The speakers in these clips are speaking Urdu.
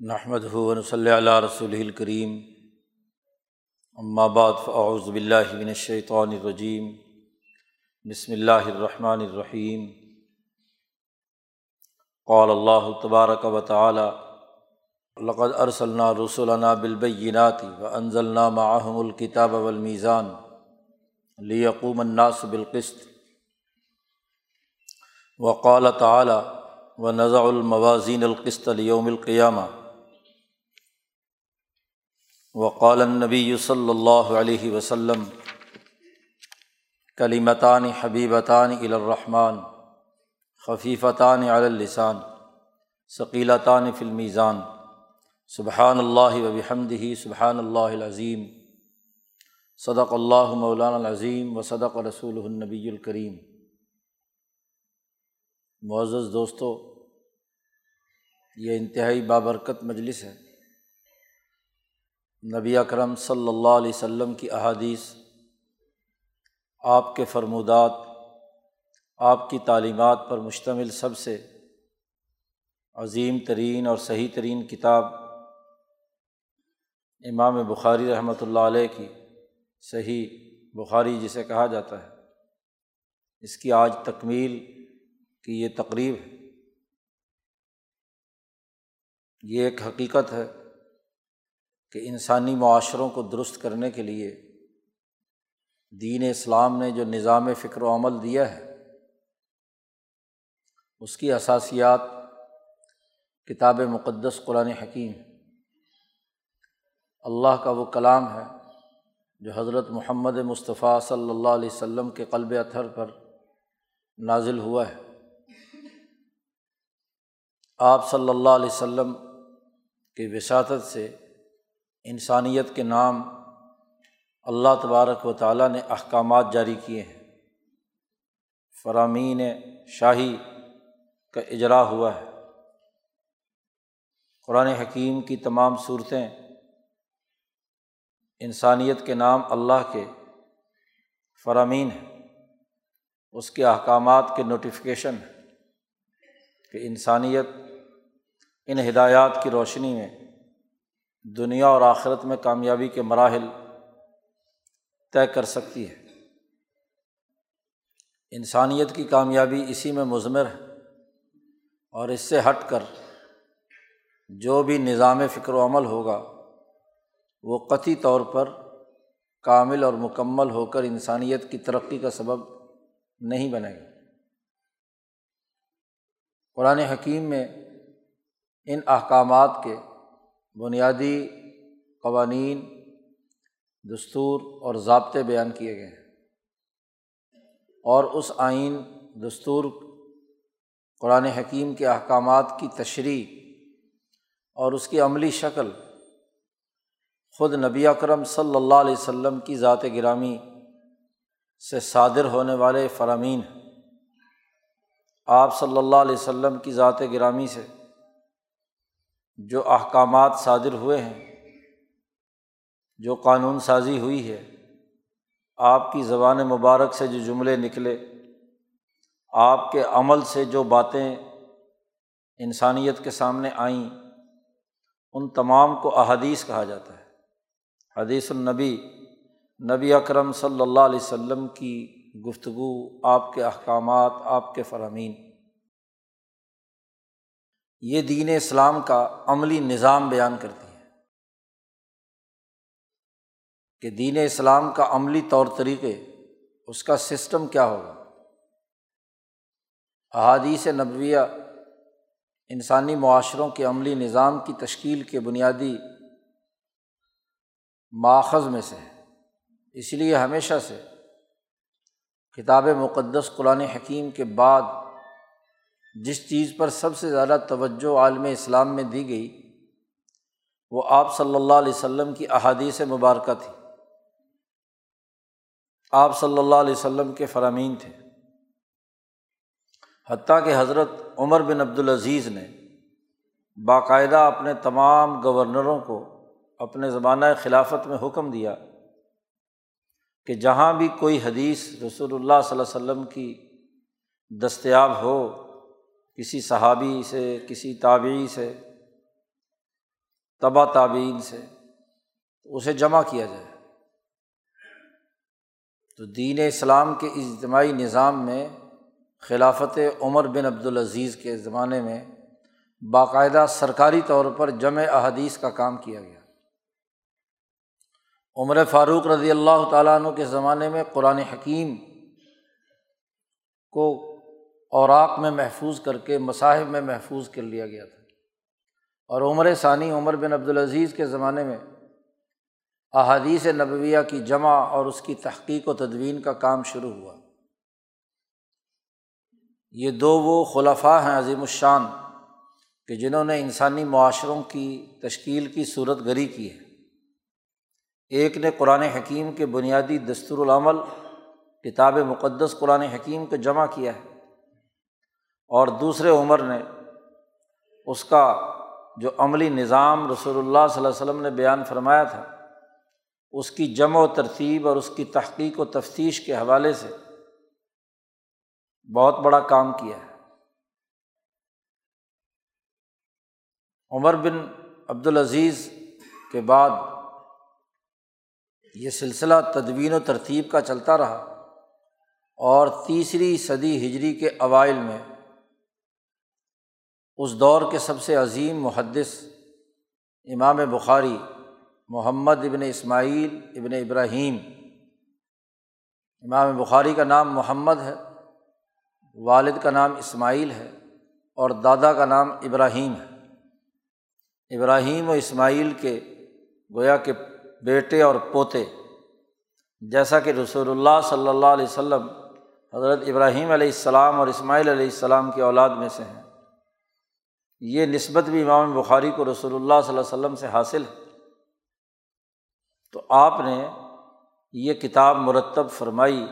نحمد ہُون صلی اللہ رسول الکریم بعد فاعوذ باللہ من الشیطان الرجیم بسم اللہ الرحمن الرحیم قال اللہ تبارک و تعالی لقد ارسلنا رسولنا بالبینات وانزلنا معهم الکتاب والمیزان لیقوم الناس بالقسط. وقال تعالی و نضع الموازین القسط لیوم القیامہ وقال نبی صلی اللہ علیہ وسلم کلیمتان حبیبتان الرحمٰن خفیفتان اللسان ثقیلتان فی المیزان سبحان اللہ و سبحان اللہ العظیم صدق اللہ مولانا العظیم و صدق رسول النبی الکریم معزز دوستو، یہ انتہائی بابرکت مجلس ہے۔ نبی اکرم صلی اللہ علیہ و سلم کی احادیث، آپ کے فرمودات، آپ کی تعلیمات پر مشتمل سب سے عظیم ترین اور صحیح ترین کتاب امام بخاری رحمۃ اللہ علیہ کی صحیح بخاری جسے کہا جاتا ہے۔ اس کی آج تکمیل کی یہ تقریب ہے۔ یہ ایک حقیقت ہے کہ انسانی معاشروں کو درست کرنے کے لیے دین اسلام نے جو نظام فکر و عمل دیا ہے، اس کی اثاسیات کتاب مقدس قرآن حکیم۔ اللہ کا وہ کلام ہے جو حضرت محمد مصطفیٰ صلی اللہ علیہ و سلم کے قلب اتھر پر نازل ہوا ہے۔ آپ صلی اللہ علیہ و کی وساطت سے انسانیت کے نام اللہ تبارک و تعالیٰ نے احکامات جاری کیے ہیں۔ فرامین شاہی کا اجرا ہوا ہے۔ قرآن حکیم کی تمام صورتیں انسانیت کے نام اللہ کے فرامین ہیں۔ اس کے احکامات کے نوٹیفیکیشن کہ انسانیت ان ہدایات کی روشنی میں دنیا اور آخرت میں کامیابی کے مراحل طے کر سکتی ہے۔ انسانیت کی کامیابی اسی میں مضمر ہے اور اس سے ہٹ کر جو بھی نظام فکر و عمل ہوگا، وہ قطعی طور پر کامل اور مکمل ہو کر انسانیت کی ترقی کا سبب نہیں بنے گا۔ قرآن حکیم میں ان احکامات کے بنیادی قوانین، دستور اور ضابطے بیان کیے گئے ہیں۔ اور اس آئین، دستور، قرآن حکیم کے احکامات کی تشریح اور اس کی عملی شکل خود نبی اکرم صلی اللہ علیہ و کی ذات گرامی سے صادر ہونے والے فرامین آپ صلی اللہ علیہ و سلم کی ذات گرامی سے جو احکامات صادر ہوئے ہیں، جو قانون سازی ہوئی ہے، آپ کی زبان مبارک سے جو جملے نکلے، آپ کے عمل سے جو باتیں انسانیت کے سامنے آئیں، ان تمام کو احادیث کہا جاتا ہے۔ حدیث النبی، نبی اکرم صلی اللہ علیہ و سلم کی گفتگو، آپ کے احکامات، آپ کے فرامین۔ یہ دین اسلام کا عملی نظام بیان کرتی ہے کہ دین اسلام کا عملی طور طریقے، اس کا سسٹم کیا ہوگا؟ احادیث نبویہ انسانی معاشروں کے عملی نظام کی تشکیل کے بنیادی ماخذ میں سے ہے۔ اس لیے ہمیشہ سے کتاب مقدس قرآن حکیم کے بعد جس چیز پر سب سے زیادہ توجہ عالم اسلام میں دی گئی، وہ آپ صلی اللہ علیہ و کی احادیث مبارکہ تھی۔ آپ صلی اللہ علیہ و کے فرامین تھے۔ حتیٰ کہ حضرت عمر بن عبدالعزیز نے باقاعدہ اپنے تمام گورنروں کو اپنے زمانہ خلافت میں حکم دیا کہ جہاں بھی کوئی حدیث رسول اللہ صلی اللہ و وسلم کی دستیاب ہو کسی صحابی سے، کسی تابعی سے تبا تعبین سے اسے جمع کیا جائے۔ تو دین اسلام کے اجتماعی نظام میں خلافت عمر بن عبدالعزیز کے زمانے میں باقاعدہ سرکاری طور پر جمع احادیث کا کام کیا گیا۔ عمر فاروق رضی اللہ تعالیٰ عنہ کے زمانے میں قرآن حکیم کو اوراق میں محفوظ کر کے، مصاحب میں محفوظ کر لیا گیا تھا۔ اور عمر ثانی، عمر بن عبدالعزیز کے زمانے میں احادیث نبویہ کی جمع اور اس کی تحقیق و تدوین کا کام شروع ہوا۔ یہ دو وہ خلفاء ہیں عظیم الشان کہ جنہوں نے انسانی معاشروں کی تشکیل کی صورت گری کی ہے۔ ایک نے قرآن حکیم کے بنیادی دستور العمل، کتاب مقدس قرآن حکیم کو جمع کیا ہے۔ اور دوسرے عمر نے اس کا جو عملی نظام رسول اللہ صلی اللہ علیہ وسلم نے بیان فرمایا تھا، اس کی جمع و ترتیب اور اس کی تحقیق و تفتیش کے حوالے سے بہت بڑا کام کیا ہے۔ عمر بن عبدالعزیز کے بعد یہ سلسلہ تدوین و ترتیب کا چلتا رہا اور تیسری صدی ہجری کے اوائل میں اس دور کے سب سے عظیم محدث امام بخاری محمد ابن اسماعیل ابن ابراہیم۔ امام بخاری کا نام محمد ہے، والد کا نام اسماعیل ہے اور دادا کا نام ابراہیم ہے۔ ابراہیم و اسماعیل کے گویا کے بیٹے اور پوتے، جیسا کہ رسول اللہ صلی اللہ علیہ وسلم حضرت ابراہیم علیہ السلام اور اسماعیل علیہ السلام کی اولاد میں سے ہیں۔ یہ نسبت بھی امام بخاری کو رسول اللہ صلی اللہ علیہ وسلم سے حاصل ہے۔ تو آپ نے یہ کتاب مرتب فرمائی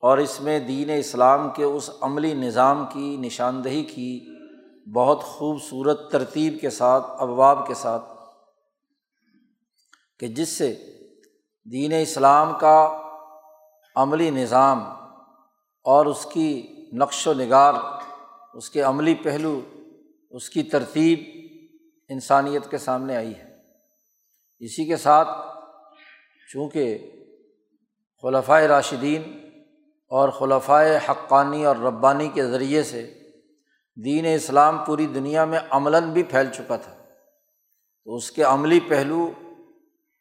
اور اس میں دین اسلام کے اس عملی نظام کی نشاندہی کی، بہت خوبصورت ترتیب کے ساتھ، ابواب کے ساتھ، کہ جس سے دین اسلام کا عملی نظام اور اس کی نقش و نگار، اس کے عملی پہلو اس کی ترتیب انسانیت کے سامنے آئی ہے۔ اسی کے ساتھ چونکہ خلفۂ راشدین اور خلفۂ حقانی اور ربانی کے ذریعے سے دین اسلام پوری دنیا میں عملاً بھی پھیل چکا تھا، تو اس کے عملی پہلو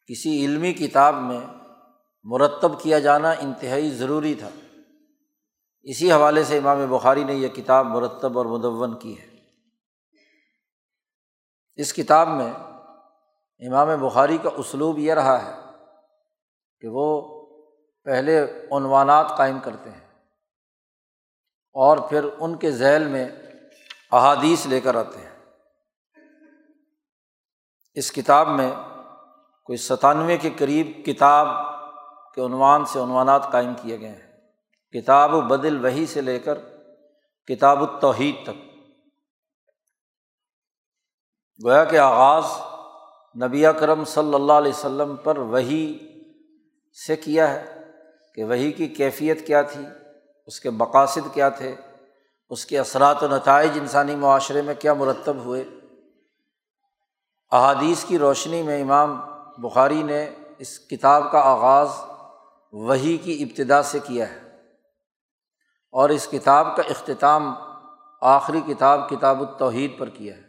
کسی علمی کتاب میں مرتب کیا جانا انتہائی ضروری تھا۔ اسی حوالے سے امام بخاری نے یہ کتاب مرتب اور مدون کی ہے۔ اس کتاب میں امام بخاری کا اسلوب یہ رہا ہے کہ وہ پہلے عنوانات قائم کرتے ہیں اور پھر ان کے ذیل میں احادیث لے کر آتے ہیں۔ اس کتاب میں کوئی ستانوے کے قریب کتاب کے عنوان سے عنوانات قائم کیے گئے ہیں۔ کتاب و بدل وہی سے لے کر کتاب التوحید تک۔ گویا کہ آغاز نبی کرم صلی اللہ علیہ وسلم پر وہی سے کیا ہے کہ وہی کی کیفیت کیا تھی، اس کے مقاصد کیا تھے، اس کے اثرات و نتائج انسانی معاشرے میں کیا مرتب ہوئے۔ احادیث کی روشنی میں امام بخاری نے اس کتاب کا آغاز وہی کی ابتدا سے کیا ہے اور اس کتاب کا اختتام آخری کتاب کتاب التوحید پر کیا ہے۔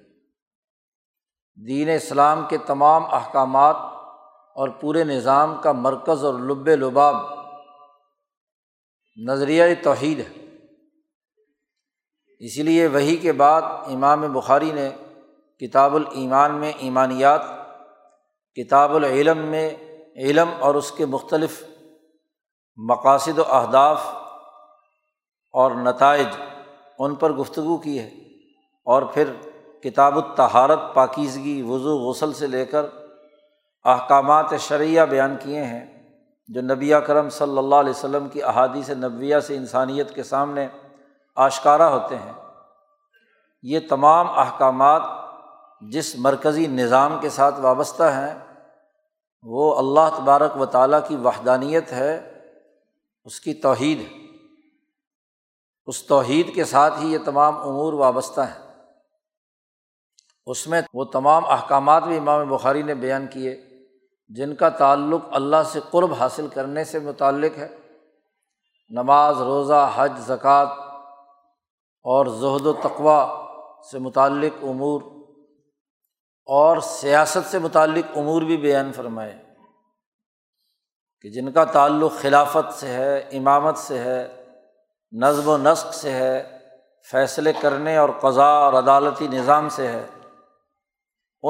دین اسلام کے تمام احکامات اور پورے نظام کا مرکز اور لب لباب نظریہ توحید ہے۔ اسی لیے وہی کے بعد امام بخاری نے کتاب الایمان میں ایمانیات، کتاب العلم میں علم اور اس کے مختلف مقاصد و اہداف اور نتائج ان پر گفتگو کی ہے اور پھر کتاب التہارت پاکیزگی، وضو، غسل سے لے کر احکامات شرعیہ بیان کیے ہیں، جو نبی کرم صلی اللہ علیہ وسلم کی احادیث نبویہ سے انسانیت کے سامنے آشکارا ہوتے ہیں۔ یہ تمام احکامات جس مرکزی نظام کے ساتھ وابستہ ہیں، وہ اللہ تبارک و تعالیٰ کی وحدانیت ہے، اس کی توحید۔ ہے اس توحید کے ساتھ ہی یہ تمام امور وابستہ ہیں۔ اس میں وہ تمام احکامات بھی امام بخاری نے بیان کیے، جن کا تعلق اللہ سے قرب حاصل کرنے سے متعلق ہے۔ نماز، روزہ، حج، زکوٰۃ اور زہد و تقوا سے متعلق امور اور سیاست سے متعلق امور بھی بیان فرمائے کہ جن کا تعلق خلافت سے ہے، امامت سے ہے، نظم و نسق سے ہے، فیصلے کرنے اور قضاء اور عدالتی نظام سے ہے۔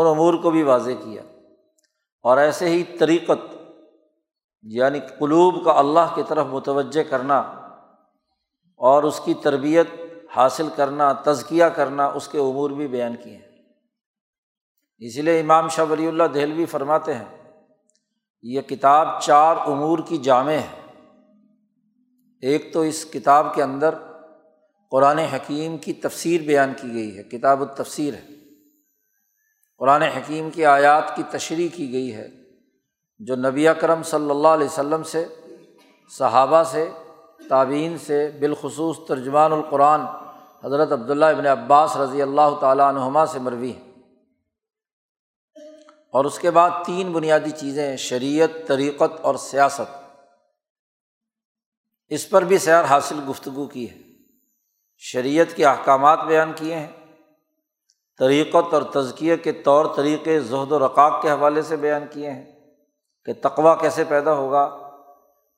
ان امور کو بھی واضح کیا۔ اور ایسے ہی طریقت یعنی قلوب کا اللہ کی طرف متوجہ کرنا اور اس کی تربیت حاصل کرنا، تزکیہ کرنا، اس کے امور بھی بیان کیے ہیں۔ اسی لیے امام شاہ ولی اللہ دہلوی فرماتے ہیں، یہ کتاب چار امور کی جامع ہے۔ ایک تو اس کتاب کے اندر قرآن حکیم کی تفسیر بیان کی گئی ہے، کتاب التفسیر ہے۔ قرآن حکیم کی آیات کی تشریح کی گئی ہے، جو نبی اکرم صلی اللہ علیہ وسلم سے، صحابہ سے تعبین سے بالخصوص ترجمان القرآن حضرت عبداللہ ابن عباس رضی اللہ تعالیٰ عنہما سے مروی ہیں۔ اور اس کے بعد تین بنیادی چیزیں، شریعت، طریقت اور سیاست۔ اس پر بھی سیر حاصل گفتگو کی ہے۔ شریعت کے احکامات بیان کیے ہیں۔ طریقت اور تزکیے کے طور طریقے زہد و رقاق کے حوالے سے بیان کیے ہیں کہ تقوا کیسے پیدا ہوگا،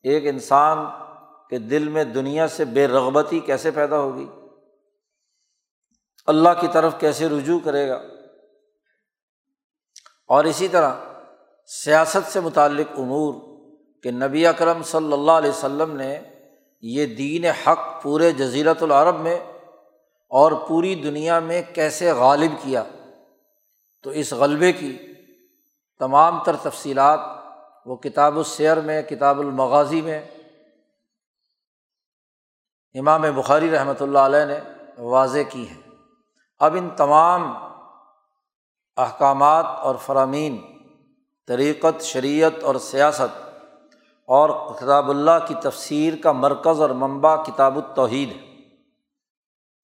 ایک انسان کے دل میں دنیا سے بے رغبتی کیسے پیدا ہوگی، اللہ کی طرف کیسے رجوع کرے گا، اور اسی طرح سیاست سے متعلق امور کہ نبی اکرم صلی اللہ علیہ وسلم نے یہ دین حق پورے جزیرت العرب میں اور پوری دنیا میں کیسے غالب کیا۔ تو اس غلبے کی تمام تر تفصیلات وہ کتاب السیر میں، کتاب المغازی میں امام بخاری رحمۃ اللہ علیہ نے واضح کی ہے۔ اب ان تمام احکامات اور فرامین، طریقت، شریعت اور سیاست اور کتاب اللہ کی تفسیر کا مرکز اور منبع کتاب التوحید ہے۔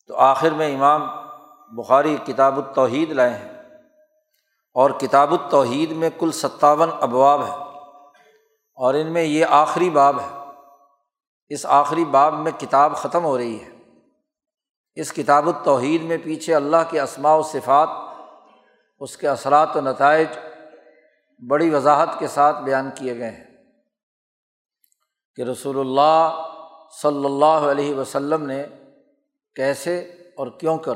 تو آخر میں امام بخاری کتاب التوحید لائے ہیں اور کتاب التوحید میں کل ستاون ابواب ہے اور ان میں یہ آخری باب ہے۔ اس آخری باب میں کتاب ختم ہو رہی ہے۔ اس کتاب التوحید میں پیچھے اللہ کے اسماع و صفات، اس کے اثرات و نتائج بڑی وضاحت کے ساتھ بیان کیے گئے ہیں کہ رسول اللہ صلی اللہ علیہ وسلم نے کیسے اور کیوں کر؟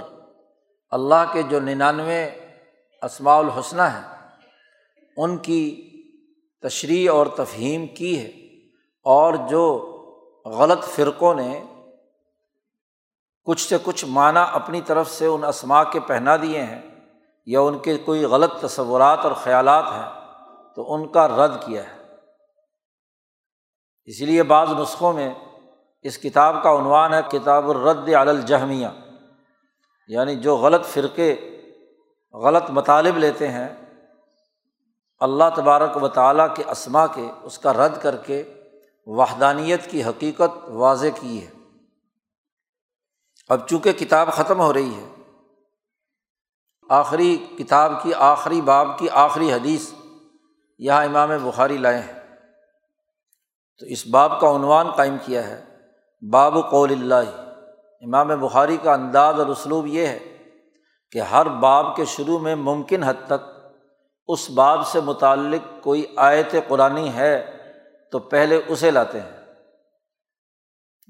اللہ کے جو ننانوے اسماع الحسنہ ہیں، ان کی تشریح اور تفہیم کی ہے۔ اور جو غلط فرقوں نے کچھ سے کچھ معنی اپنی طرف سے ان اسماع کے پہنا دیے ہیں یا ان کے کوئی غلط تصورات اور خیالات ہیں، تو ان کا رد کیا ہے۔ اسی لیے بعض نسخوں میں اس کتاب کا عنوان ہے کتاب الرد الجہمیہ یعنی جو غلط فرقے، غلط مطالب لیتے ہیں، اللہ تبارک و تعالیٰ کے اسما کے اس کا رد کر کے وحدانیت کی حقیقت واضح کی ہے۔ اب چونکہ کتاب ختم ہو رہی ہے، آخری کتاب کی آخری باب کی آخری حدیث یہاں امام بخاری لائے ہیں۔ تو اس باب کا عنوان قائم کیا ہے باب قول اللہ۔ امام بخاری کا انداز اور اسلوب یہ ہے کہ ہر باب کے شروع میں ممکن حد تک اس باب سے متعلق کوئی آیت قرآن ہے تو پہلے اسے لاتے ہیں۔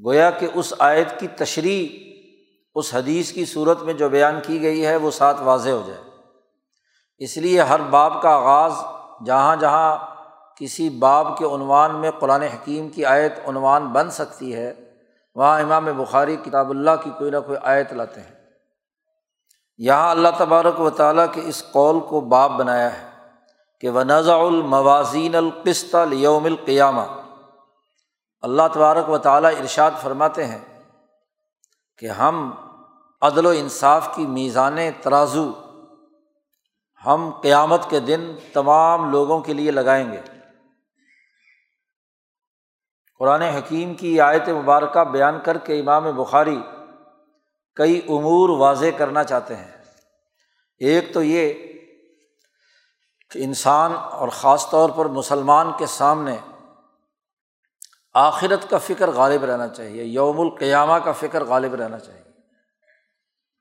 گویا کہ اس آیت کی تشریح اس حدیث کی صورت میں جو بیان کی گئی ہے وہ ساتھ واضح ہو جائے۔ اس لیے ہر باب کا آغاز جہاں جہاں کسی باب کے عنوان میں قرآن حکیم کی آیت عنوان بن سکتی ہے وہاں امام بخاری کتاب اللہ کی کوئی نہ کوئی آیت لاتے ہیں۔ یہاں اللہ تبارک و تعالیٰ کے اس قول کو باب بنایا ہے کہ وہ نضا الموازین القسط لیوم القیامہ اللہ تبارک و تعالیٰ ارشاد فرماتے ہیں کہ ہم عدل و انصاف کی میزان ترازو ہم قیامت کے دن تمام لوگوں کے لیے لگائیں گے۔ قرآن حکیم کی آیت مبارکہ بیان کر کے امام بخاری کئی امور واضح کرنا چاہتے ہیں۔ ایک تو یہ کہ انسان اور خاص طور پر مسلمان کے سامنے آخرت کا فکر غالب رہنا چاہیے، یوم القیامہ کا فکر غالب رہنا چاہیے۔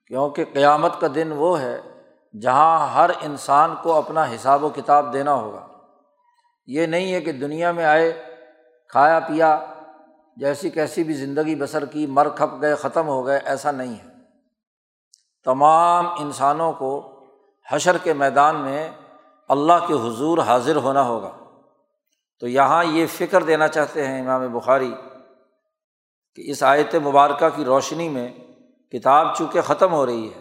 کیونکہ قیامت کا دن وہ ہے جہاں ہر انسان کو اپنا حساب و کتاب دینا ہوگا۔ یہ نہیں ہے کہ دنیا میں آئے کھایا پیا، جیسی کیسی بھی زندگی بسر کی، مر کھپ گئے، ختم ہو گئے، ایسا نہیں ہے۔ تمام انسانوں کو حشر کے میدان میں اللہ کے حضور حاضر ہونا ہوگا۔ تو یہاں یہ فکر دینا چاہتے ہیں امام بخاری کہ اس آیت مبارکہ کی روشنی میں کتاب چونکہ ختم ہو رہی ہے،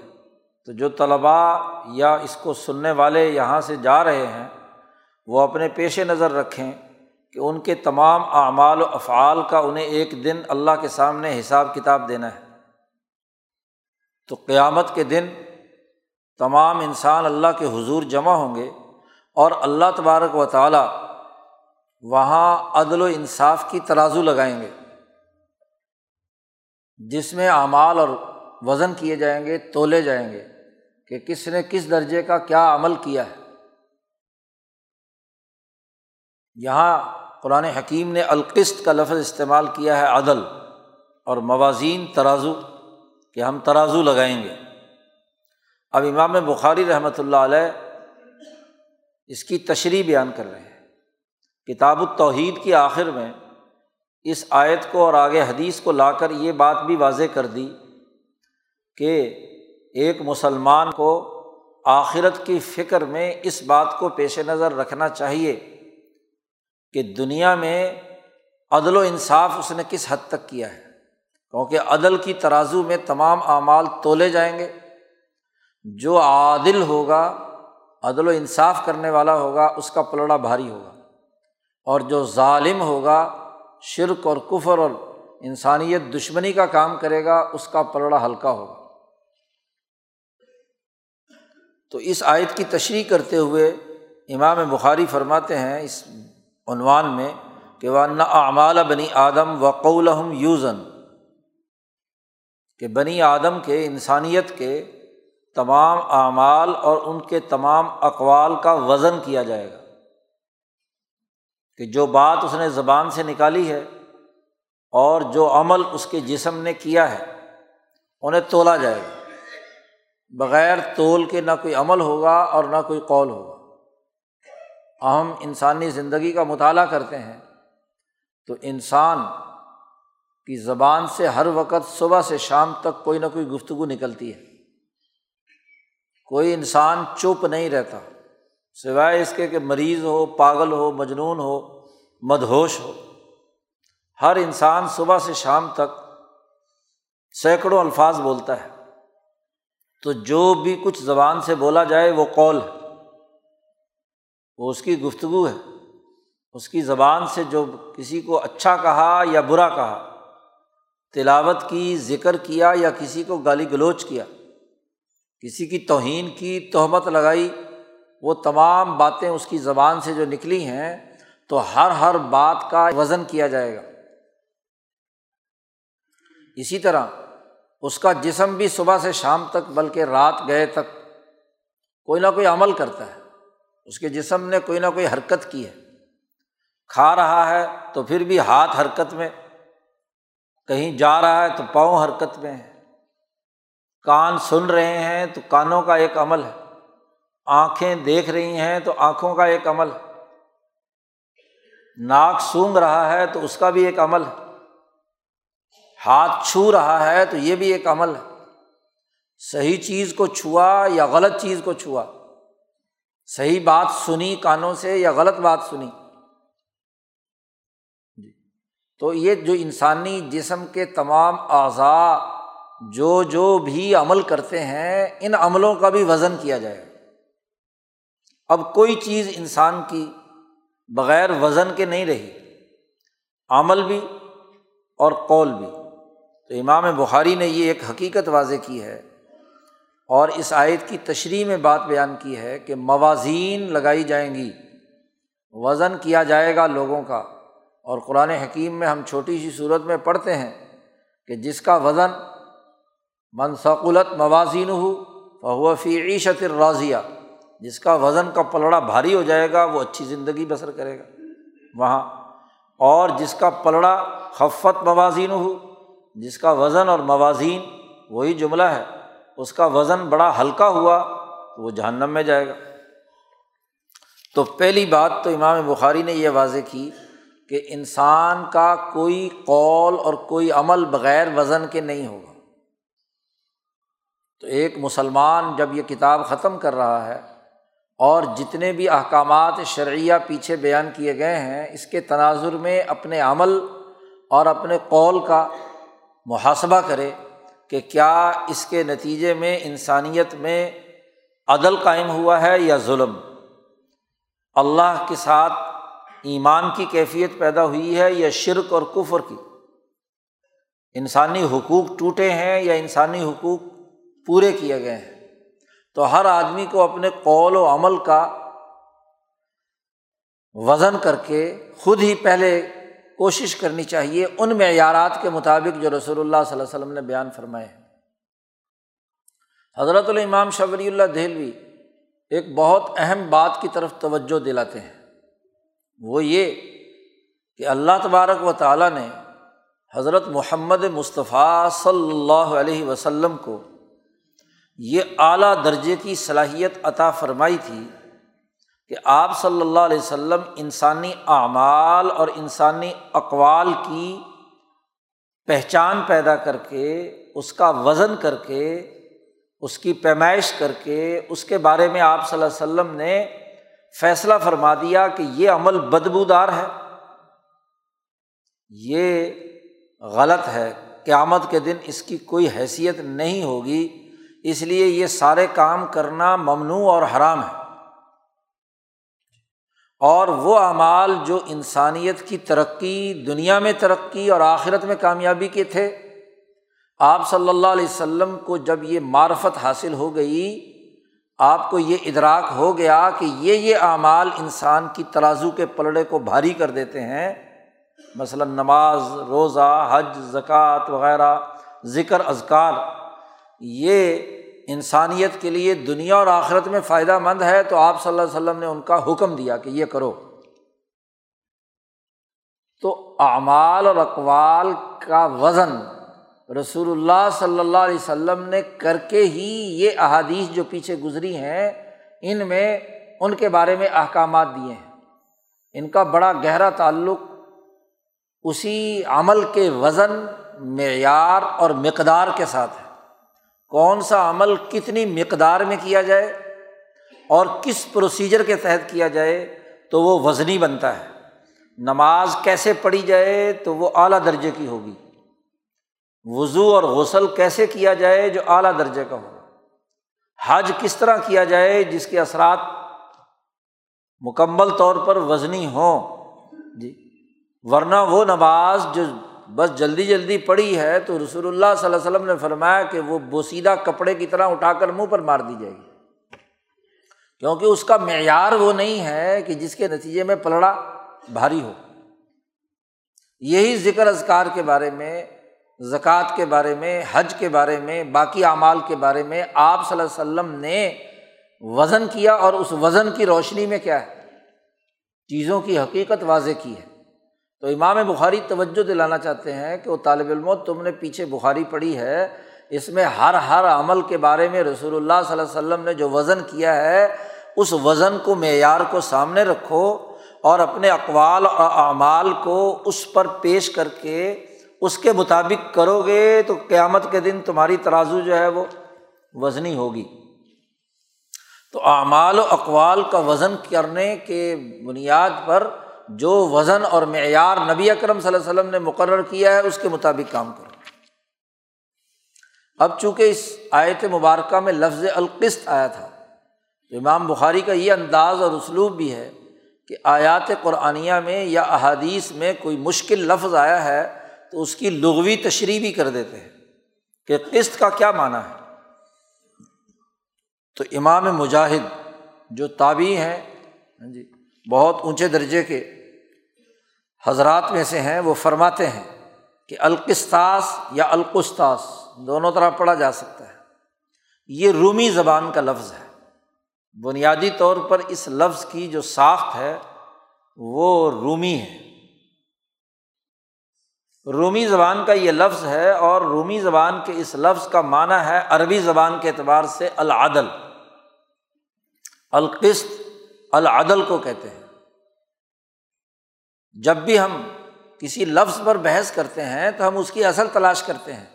تو جو طلباء یا اس کو سننے والے یہاں سے جا رہے ہیں، وہ اپنے پیش نظر رکھیں۔ کہ ان کے تمام اعمال و افعال کا انہیں ایک دن اللہ کے سامنے حساب کتاب دینا ہے۔ تو قیامت کے دن تمام انسان اللہ کے حضور جمع ہوں گے اور اللہ تبارک و تعالیٰ وہاں عدل و انصاف کی ترازو لگائیں گے، جس میں اعمال اور وزن کیے جائیں گے، تولے جائیں گے کہ کس نے کس درجے کا کیا عمل کیا ہے۔ یہاں قرآن حکیم نے القست کا لفظ استعمال کیا ہے عدل اور موازین ترازو، کہ ہم ترازو لگائیں گے۔ اب امام بخاری رحمۃ اللہ علیہ اس کی تشریح بیان کر رہے ہیں۔ کتاب التوحید کی آخر میں اس آیت کو اور آگے حدیث کو لا کر یہ بات بھی واضح کر دی کہ ایک مسلمان کو آخرت کی فکر میں اس بات کو پیش نظر رکھنا چاہیے۔ کہ دنیا میں عدل و انصاف اس نے کس حد تک کیا ہے؟ کیونکہ عدل کی ترازو میں تمام اعمال تولے جائیں گے۔ جو عادل ہوگا، عدل و انصاف کرنے والا ہوگا، اس کا پلڑا بھاری ہوگا۔ اور جو ظالم ہوگا، شرک اور کفر اور انسانیت دشمنی کا کام کرے گا، اس کا پلڑا ہلکا ہوگا۔ تو اس آیت کی تشریح کرتے ہوئے امام بخاری فرماتے ہیں، اس عنوان میں کہ وہ نہ اعمال بنی آدم و قولہم یوزن کہ بنی آدم کے انسانیت کے تمام اعمال اور ان کے تمام اقوال کا وزن کیا جائے گا۔ کہ جو بات اس نے زبان سے نکالی ہے اور جو عمل اس کے جسم نے کیا ہے، انہیں تولا جائے گا۔ بغیر تول کے نہ کوئی عمل ہوگا اور نہ کوئی قول ہوگا۔ اہم انسانی زندگی کا مطالعہ کرتے ہیں تو انسان کی زبان سے ہر وقت صبح سے شام تک کوئی نہ کوئی گفتگو نکلتی ہے۔ کوئی انسان چپ نہیں رہتا، سوائے اس کے کہ مریض ہو، پاگل ہو، مجنون ہو، مدہوش ہو۔ ہر انسان صبح سے شام تک سینکڑوں الفاظ بولتا ہے۔ تو جو بھی کچھ زبان سے بولا جائے وہ قول ہے۔ وہ اس کی گفتگو ہے۔ اس کی زبان سے جو کسی کو اچھا کہا یا برا کہا، تلاوت کی، ذکر کیا یا کسی کو گالی گلوچ کیا، کسی کی توہین کی تہمت لگائی، وہ تمام باتیں اس کی زبان سے جو نکلی ہیں، تو ہر ہر بات کا وزن کیا جائے گا۔ اسی طرح اس کا جسم بھی صبح سے شام تک، بلکہ رات گئے تک، کوئی نہ کوئی عمل کرتا ہے۔ اس کے جسم نے کوئی نہ کوئی حرکت کی ہے۔ کھا رہا ہے تو پھر بھی ہاتھ حرکت میں، کہیں جا رہا ہے تو پاؤں حرکت میں ہے کان سن رہے ہیں تو کانوں کا ایک عمل ہے۔ آنکھیں دیکھ رہی ہیں تو آنکھوں کا ایک عمل ہے۔ ناک سونگ رہا ہے تو اس کا بھی ایک عمل ہے۔ ہاتھ چھو رہا ہے تو یہ بھی ایک عمل ہے۔ صحیح چیز کو چھوا یا غلط چیز کو چھوا؟ صحیح بات سنی کانوں سے یا غلط بات سنی؟ جی۔ تو یہ جو انسانی جسم کے تمام اعضاء جو جو بھی عمل کرتے ہیں، ان عملوں کا بھی وزن کیا جائے اب کوئی چیز انسان کی بغیر وزن کے نہیں رہی۔ عمل بھی اور قول بھی۔ تو امام بخاری نے یہ ایک حقیقت واضح کی ہے اور اس آیت کی تشریح میں بات بیان کی ہے کہ موازین لگائی جائیں گی، وزن کیا جائے گا لوگوں کا۔ اور قرآن حکیم میں ہم چھوٹی سی صورت میں پڑھتے ہیں کہ جس کا وزن منسقلت موازین ہو فہو فی عیشت الراضیہ جس کا وزن کا پلڑا بھاری ہو جائے گا، وہ اچھی زندگی بسر کرے گا۔ وہاں، اور جس کا پلڑا خفت موازین ہو جس کا وزن اور موازین، وہی جملہ ہے۔ اس کا وزن بڑا ہلکا ہوا تو وہ جہنم میں جائے گا۔ تو پہلی بات تو امام بخاری نے یہ واضح کی کہ انسان کا کوئی قول اور کوئی عمل بغیر وزن کے نہیں ہوگا۔ تو ایک مسلمان جب یہ کتاب ختم کر رہا ہے اور جتنے بھی احکامات شرعیہ پیچھے بیان کیے گئے ہیں، اس کے تناظر میں اپنے عمل اور اپنے قول کا محاسبہ کرے کہ کیا اس کے نتیجے میں انسانیت میں عدل قائم ہوا ہے یا ظلم؟ اللہ کے ساتھ ایمان کی کیفیت پیدا ہوئی ہے یا شرک اور کفر کی؟ انسانی حقوق ٹوٹے ہیں یا انسانی حقوق پورے کیے گئے ہیں؟ تو ہر آدمی کو اپنے قول و عمل کا وزن کر کے خود ہی پہلے کوشش کرنی چاہیے ان معیارات کے مطابق جو رسول اللہ صلی اللہ علیہ وسلم نے بیان فرمائے ہیں۔ حضرت الامام شبری اللہ دہلوی ایک بہت اہم بات کی طرف توجہ دلاتے ہیں۔ وہ یہ کہ اللہ تبارک و تعالیٰ نے حضرت محمد مصطفیٰ صلی اللہ علیہ وسلم کو یہ اعلیٰ درجے کی صلاحیت عطا فرمائی تھی کہ آپ صلی اللہ علیہ وسلم انسانی اعمال اور انسانی اقوال کی پہچان پیدا کر کے، اس کا وزن کر کے، اس کی پیمائش کر کے، اس کے بارے میں آپ صلی اللہ علیہ وسلم نے فیصلہ فرما دیا کہ یہ عمل بدبودار ہے، یہ غلط ہے، قیامت کے دن اس کی کوئی حیثیت نہیں ہوگی، اس لیے یہ سارے کام کرنا ممنوع اور حرام ہے۔ اور وہ اعمال جو انسانیت کی ترقی، دنیا میں ترقی اور آخرت میں کامیابی کے تھے۔ آپ صلی اللہ علیہ وسلم کو جب یہ معرفت حاصل ہو گئی، آپ کو یہ ادراک ہو گیا کہ یہ یہ اعمال انسان کی ترازو کے پلڑے کو بھاری کر دیتے ہیں۔ مثلاً نماز، روزہ، حج، زکوٰۃ وغیرہ، ذکر ازکار یہ انسانیت کے لیے دنیا اور آخرت میں فائدہ مند ہے تو آپ صلی اللہ علیہ وسلم نے ان کا حکم دیا کہ یہ کرو۔ تو اعمال اور اقوال کا وزن رسول اللہ صلی اللہ علیہ وسلم نے کر کے ہی یہ احادیث جو پیچھے گزری ہیں، ان میں ان کے بارے میں احکامات دیے ہیں۔ ان کا بڑا گہرا تعلق اسی عمل کے وزن، معیار اور مقدار کے ساتھ ہے۔ کون سا عمل کتنی مقدار میں کیا جائے اور کس پروسیجر کے تحت کیا جائے تو وہ وزنی بنتا ہے۔ نماز کیسے پڑھی جائے تو وہ اعلیٰ درجے کی ہوگی۔ وضو اور غسل کیسے کیا جائے جو اعلیٰ درجے کا ہو حج کس طرح کیا جائے جس کے اثرات مکمل طور پر وزنی ہوں۔ جی ورنہ وہ نماز جو بس جلدی جلدی پڑی ہے تو رسول اللہ صلی اللہ علیہ وسلم نے فرمایا کہ وہ بوسیدہ کپڑے کی طرح اٹھا کر منہ پر مار دی جائے گی۔ کیونکہ اس کا معیار وہ نہیں ہے کہ جس کے نتیجے میں پلڑا بھاری ہو۔ یہی ذکر ازکار کے بارے میں، زکوٰۃ کے بارے میں، حج کے بارے میں، باقی اعمال کے بارے میں آپ صلی اللہ علیہ وسلم نے وزن کیا اور اس وزن کی روشنی میں کیا ہے؟ چیزوں کی حقیقت واضح کی ہے۔ تو امام بخاری توجہ دلانا چاہتے ہیں کہ وہ طالب علم، تم نے پیچھے بخاری پڑھی ہے، اس میں ہر ہر عمل کے بارے میں رسول اللہ صلی اللہ علیہ وسلم نے جو وزن کیا ہے، اس وزن کو، معیار کو سامنے رکھو اور اپنے اقوال اور اعمال کو اس پر پیش کر کے اس کے مطابق کرو گے تو قیامت کے دن تمہاری ترازو جو ہے وہ وزنی ہوگی۔ تو اعمال و اقوال کا وزن کرنے کے بنیاد پر جو وزن اور معیار نبی اکرم صلی اللہ علیہ وسلم نے مقرر کیا ہے، اس کے مطابق کام کرو۔ اب چونکہ اس آیت مبارکہ میں لفظ القست آیا تھا، تو امام بخاری کا یہ انداز اور اسلوب بھی ہے کہ آیات قرآنیہ میں یا احادیث میں کوئی مشکل لفظ آیا ہے، تو اس کی لغوی تشریح بھی کر دیتے ہیں کہ قسط کا کیا معنی ہے۔ تو امام مجاہد جو تابی ہیں ہاں جی بہت اونچے درجے کے حضرات میں سے ہیں، وہ فرماتے ہیں کہ القستاس یا القستاس دونوں طرح پڑھا جا سکتا ہے۔ یہ رومی زبان کا لفظ ہے۔ بنیادی طور پر اس لفظ کی جو ساخت ہے، وہ رومی ہے۔ رومی زبان کا یہ لفظ ہے اور رومی زبان کے اس لفظ کا معنی ہے عربی زبان کے اعتبار سے العدل۔ القست العدل کو کہتے ہیں۔ جب بھی ہم کسی لفظ پر بحث کرتے ہیں تو ہم اس کی اصل تلاش کرتے ہیں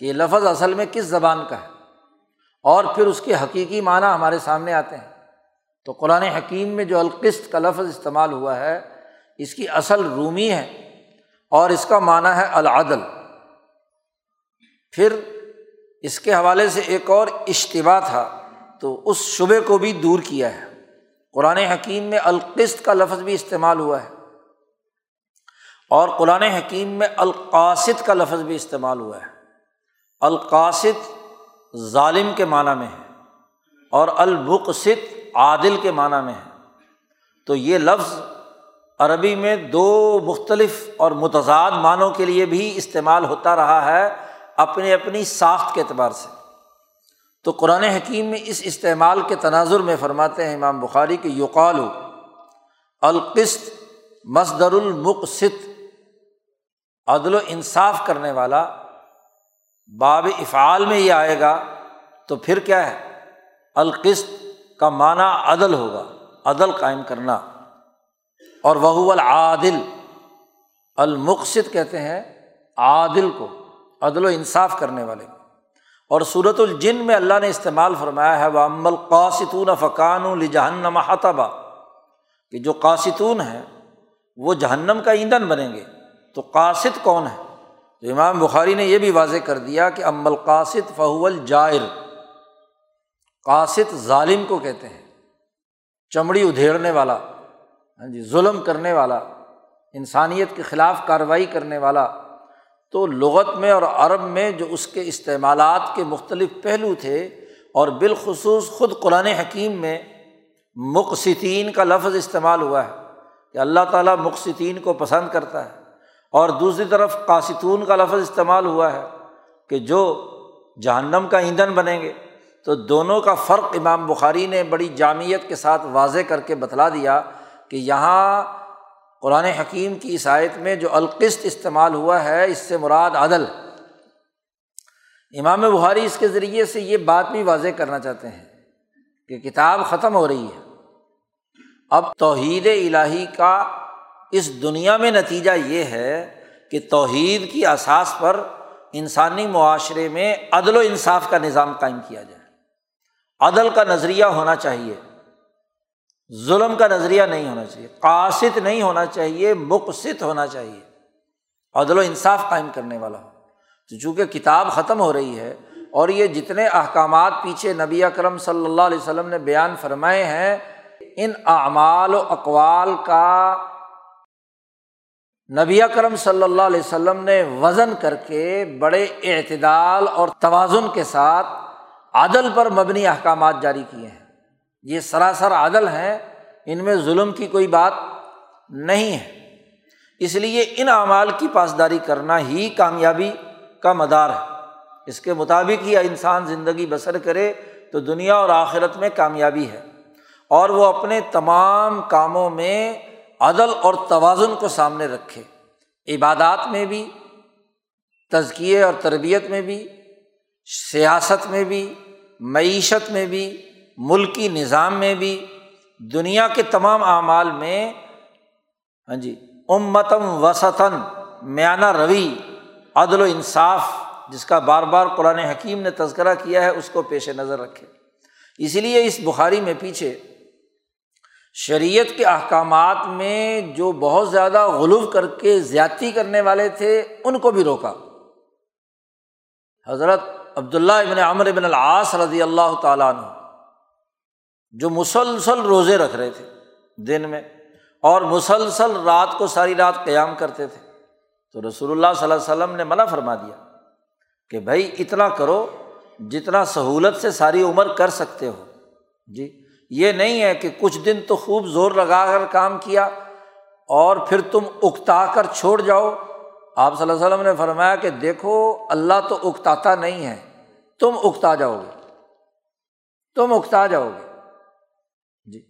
کہ یہ لفظ اصل میں کس زبان کا ہے اور پھر اس کے حقیقی معنی ہمارے سامنے آتے ہیں۔ تو قرآن حکیم میں جو القست کا لفظ استعمال ہوا ہے، اس کی اصل رومی ہے اور اس کا معنی ہے العدل۔ پھر اس کے حوالے سے ایک اور اشتبا تھا، تو اس شبے کو بھی دور کیا ہے۔ قرآن حکیم میں القست کا لفظ بھی استعمال ہوا ہے۔ اور قرآن حکیم میں القاصد کا لفظ بھی استعمال ہوا ہے۔ القاصد ظالم کے معنیٰ میں ہے اور المقصد عادل کے معنیٰ میں ہے۔ تو یہ لفظ عربی میں دو مختلف اور متضاد معنوں کے لیے بھی استعمال ہوتا رہا ہے اپنی اپنی ساخت کے اعتبار سے۔ تو قرآن حکیم میں اس استعمال کے تناظر میں فرماتے ہیں امام بخاری کہ یوقال القست مصدر المقصد۔ عدل و انصاف کرنے والا باب افعال میں یہ آئے گا، تو پھر کیا ہے؟ القست کا معنی عدل ہوگا، عدل قائم کرنا۔ اور وہ العادل المقصد کہتے ہیں عادل کو، عدل و انصاف کرنے والے۔ اور صورت الجن میں اللہ نے استعمال فرمایا ہے وہ امل قاصتون فقان الجہنم حتبہ کہ جو قاصتون ہیں، وہ جہنم کا ایندھن بنیں گے۔ تو قاصد کون ہے؟ تو امام بخاری نے یہ بھی واضح کر دیا کہ ام القاصد فہو الجائر۔ قاصد ظالم کو کہتے ہیں، چمڑی ادھیڑنے والا ہاں جی ظلم کرنے والا، انسانیت کے خلاف کارروائی کرنے والا۔ تو لغت میں اور عرب میں جو اس کے استعمالات کے مختلف پہلو تھے اور بالخصوص خود قرآن حکیم میں مقصطین کا لفظ استعمال ہوا ہے کہ اللہ تعالیٰ مقصطین کو پسند کرتا ہے۔ اور دوسری طرف قاصتون کا لفظ استعمال ہوا ہے کہ جو جہنم کا ایندھن بنیں گے، تو دونوں کا فرق امام بخاری نے بڑی جامعت کے ساتھ واضح کر کے بتلا دیا کہ یہاں قرآن حکیم کی عیسائیت میں جو القست استعمال ہوا ہے، اس سے مراد عدل۔ امام بخاری اس کے ذریعے سے یہ بات بھی واضح کرنا چاہتے ہیں کہ کتاب ختم ہو رہی ہے۔ اب توحید الہی کا اس دنیا میں نتیجہ یہ ہے کہ توحید کی اساس پر انسانی معاشرے میں عدل و انصاف کا نظام قائم کیا جائے۔ عدل کا نظریہ ہونا چاہیے، ظلم کا نظریہ نہیں ہونا چاہیے، قاصد نہیں ہونا چاہیے، مقصد ہونا چاہیے۔ عدل و انصاف قائم کرنے والا ہو۔ تو چونکہ کتاب ختم ہو رہی ہے اور یہ جتنے احکامات پیچھے نبی اکرم صلی اللہ علیہ وسلم نے بیان فرمائے ہیں، ان اعمال و اقوال کا نبی اکرم صلی اللہ علیہ وسلم نے وزن کر کے بڑے اعتدال اور توازن کے ساتھ عدل پر مبنی احکامات جاری کیے ہیں۔ یہ سراسر عدل ہیں، ان میں ظلم کی کوئی بات نہیں ہے۔ اس لیے ان اعمال کی پاسداری کرنا ہی کامیابی کا مدار ہے۔ اس کے مطابق ہی انسان زندگی بسر کرے تو دنیا اور آخرت میں کامیابی ہے۔ اور وہ اپنے تمام کاموں میں عدل اور توازن کو سامنے رکھے۔ عبادات میں بھی، تزکیے اور تربیت میں بھی، سیاست میں بھی، معیشت میں بھی، ملکی نظام میں بھی، دنیا کے تمام اعمال میں ہاں جی امتم وسطن، میانہ روی، عدل و انصاف، جس کا بار بار قرآن حکیم نے تذکرہ کیا ہے، اس کو پیش نظر رکھے۔ اسی لیے اس بخاری میں پیچھے شریعت کے احکامات میں جو بہت زیادہ غلو کر کے زیادتی کرنے والے تھے، ان کو بھی روکا۔ حضرت عبداللہ ابن عمر ابن العاص رضی اللہ تعالیٰ عنہ، جو مسلسل روزے رکھ رہے تھے دن میں، اور مسلسل رات کو ساری رات قیام کرتے تھے۔ تو رسول اللہ صلی اللہ علیہ وسلم نے منع فرما دیا کہ بھائی، اتنا کرو جتنا سہولت سے ساری عمر کر سکتے ہو۔ جی یہ نہیں ہے کہ کچھ دن تو خوب زور لگا کر کام کیا اور پھر تم اکتا کر چھوڑ جاؤ۔ آپ صلی اللہ علیہ وسلم نے فرمایا کہ دیکھو، اللہ تو اکتاتا نہیں ہے۔ تم اکتا جاؤ گے۔ تو محتاج آؤ گے۔ جی۔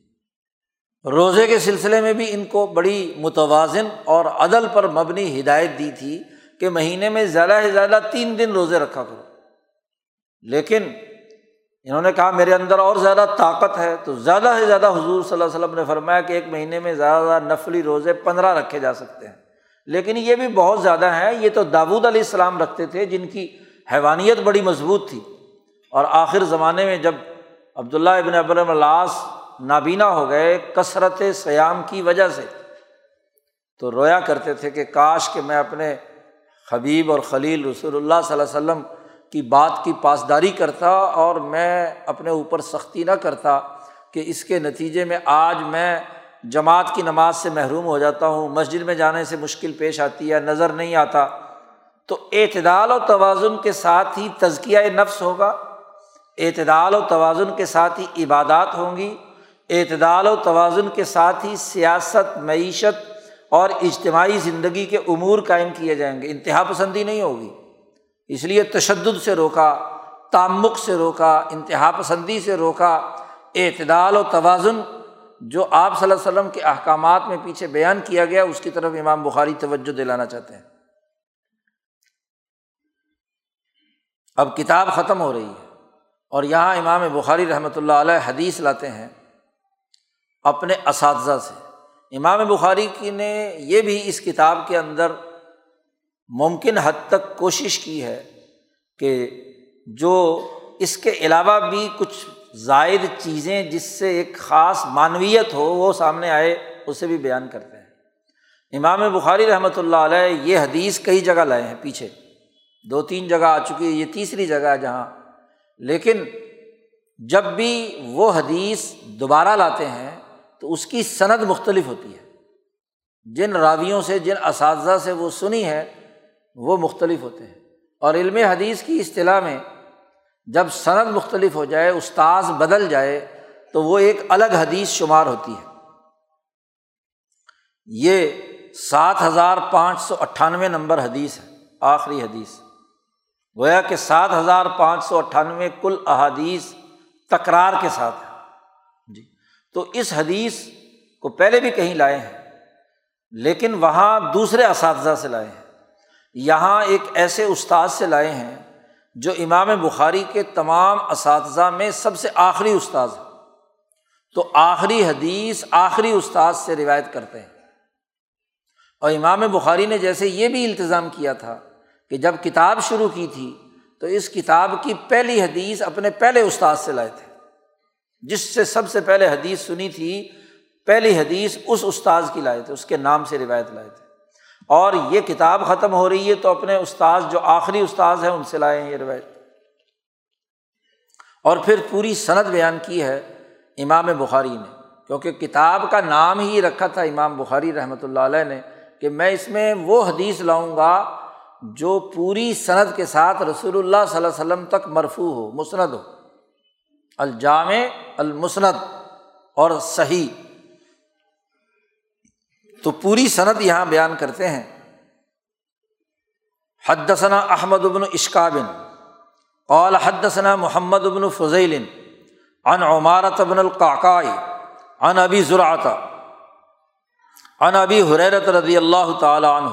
روزے کے سلسلے میں بھی ان کو بڑی متوازن اور عدل پر مبنی ہدایت دی تھی کہ مہینے میں زیادہ سے زیادہ تین دن روزے رکھا کرو۔ لیکن انہوں نے کہا میرے اندر اور زیادہ طاقت ہے تو زیادہ سے زیادہ حضور صلی اللہ علیہ وسلم نے فرمایا کہ ایک مہینے میں زیادہ زیادہ نفلی روزے پندرہ رکھے جا سکتے ہیں۔ لیکن یہ بھی بہت زیادہ ہیں، یہ تو داود علیہ السلام رکھتے تھے جن کی حیوانیت بڑی مضبوط تھی۔ اور آخر زمانے میں جب عبداللہ ابن ابن العاص نابینا ہو گئے کثرت سیام کی وجہ سے، تو رویا کرتے تھے کہ کاش کہ میں اپنے حبیب اور خلیل رسول اللہ صلی اللہ علیہ وسلم کی بات کی پاسداری کرتا اور میں اپنے اوپر سختی نہ کرتا کہ اس کے نتیجے میں آج میں جماعت کی نماز سے محروم ہو جاتا ہوں، مسجد میں جانے سے مشکل پیش آتی ہے، نظر نہیں آتا۔ تو اعتدال و توازن کے ساتھ ہی تزکیہ نفس ہوگا۔ اعتدال و توازن کے ساتھ ہی عبادات ہوں گی۔ اعتدال و توازن کے ساتھ ہی سیاست، معیشت اور اجتماعی زندگی کے امور قائم کیے جائیں گے۔ انتہا پسندی نہیں ہوگی۔ اس لیے تشدد سے روکا تعمک سے روکا، انتہا پسندی سے روکا، اعتدال و توازن جو آپ صلی اللہ علیہ وسلم کے احکامات میں پیچھے بیان کیا گیا، اس کی طرف امام بخاری توجہ دلانا چاہتے ہیں۔ اب کتاب ختم ہو رہی ہے اور یہاں امام بخاری رحمۃ اللہ علیہ حدیث لاتے ہیں اپنے اساتذہ سے۔ امام بخاری کی نے یہ بھی اس کتاب کے اندر ممکن حد تک کوشش کی ہے کہ جو اس کے علاوہ بھی کچھ زائد چیزیں جس سے ایک خاص معنویت ہو، وہ سامنے آئے، اسے بھی بیان کرتے ہیں۔ امام بخاری رحمۃ اللہ علیہ یہ حدیث کئی جگہ لائے ہیں پیچھے۔ دو تین جگہ آ چکی ہے، یہ تیسری جگہ ہے جہاں۔ لیکن جب بھی وہ حدیث دوبارہ لاتے ہیں تو اس کی صنعت مختلف ہوتی ہے۔ جن راویوں سے، جن اساتذہ سے وہ سنی ہے وہ مختلف ہوتے ہیں۔ اور علم حدیث کی اصطلاح میں جب صنعت مختلف ہو جائے، استاذ بدل جائے، تو وہ ایک الگ حدیث شمار ہوتی ہے۔ یہ سات ہزار پانچ سو اٹھانوے نمبر حدیث ہے، آخری حدیث۔ گویا کہ سات ہزار پانچ سو اٹھانوے کل احادیث تکرار کے ساتھ ہے جی۔ تو اس حدیث کو پہلے بھی کہیں لائے ہیں، لیکن وہاں دوسرے اساتذہ سے لائے ہیں۔ یہاں ایک ایسے استاذ سے لائے ہیں جو امام بخاری کے تمام اساتذہ میں سب سے آخری استاذ ہے تو آخری حدیث، آخری استاذ سے روایت کرتے ہیں۔ اور امام بخاری نے جیسے یہ بھی التظام کیا تھا کہ جب کتاب شروع کی تھی تو اس کتاب کی پہلی حدیث اپنے پہلے استاذ سے لائے تھے۔ جس سے سب سے پہلے حدیث سنی تھی، پہلی حدیث اس استاذ کی لائے تھے، اس کے نام سے روایت لائے تھے۔ اور یہ کتاب ختم ہو رہی ہے تو اپنے استاذ جو آخری استاذ ہیں ان سے لائے ہیں یہ روایت۔ اور پھر پوری صنعت بیان کی ہے امام بخاری نے، کیونکہ کتاب کا نام ہی رکھا تھا امام بخاری رحمۃ اللہ علیہ نے کہ میں اس میں وہ حدیث لاؤں گا جو پوری صنعت کے ساتھ رسول اللہ صلی اللہ علیہ وسلم تک مرفوع ہو، مسند ہو۔ الجام المسند اور صحیح۔ تو پوری صنعت یہاں بیان کرتے ہیں۔ حدثنا احمد ابن اشکابن قال حدثنا محمد ابن فضیل ان عمارت ابن القعقائی ان ابی زرعت ان ابی حریرت رضی اللہ تعالیٰ عنہ۔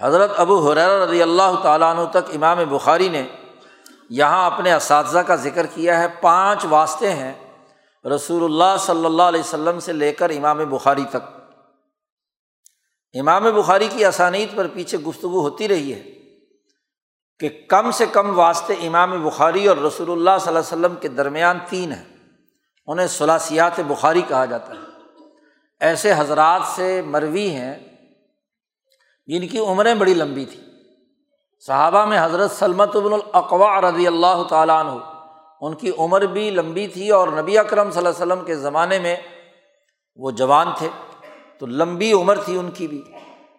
حضرت ابو حریر رضی اللہ تعالیٰ عنہ تک امام بخاری نے یہاں اپنے اساتذہ کا ذکر کیا ہے۔ پانچ واسطے ہیں رسول اللہ صلی اللہ علیہ وسلم سے لے کر امام بخاری تک۔ امام بخاری کی آسانیت پر پیچھے گفتگو ہوتی رہی ہے کہ کم سے کم واسطے امام بخاری اور رسول اللہ صلی اللہ علیہ وسلم کے درمیان تین ہیں۔ انہیں سلاسیات بخاری کہا جاتا ہے۔ ایسے حضرات سے مروی ہیں جن کی عمریں بڑی لمبی تھیں۔ صحابہ میں حضرت سلمت ابن الاقوا رضی اللہ تعالیٰ عنہ، ان کی عمر بھی لمبی تھی اور نبی اکرم صلی اللہ علیہ وسلم کے زمانے میں وہ جوان تھے۔ تو لمبی عمر تھی ان کی بھی۔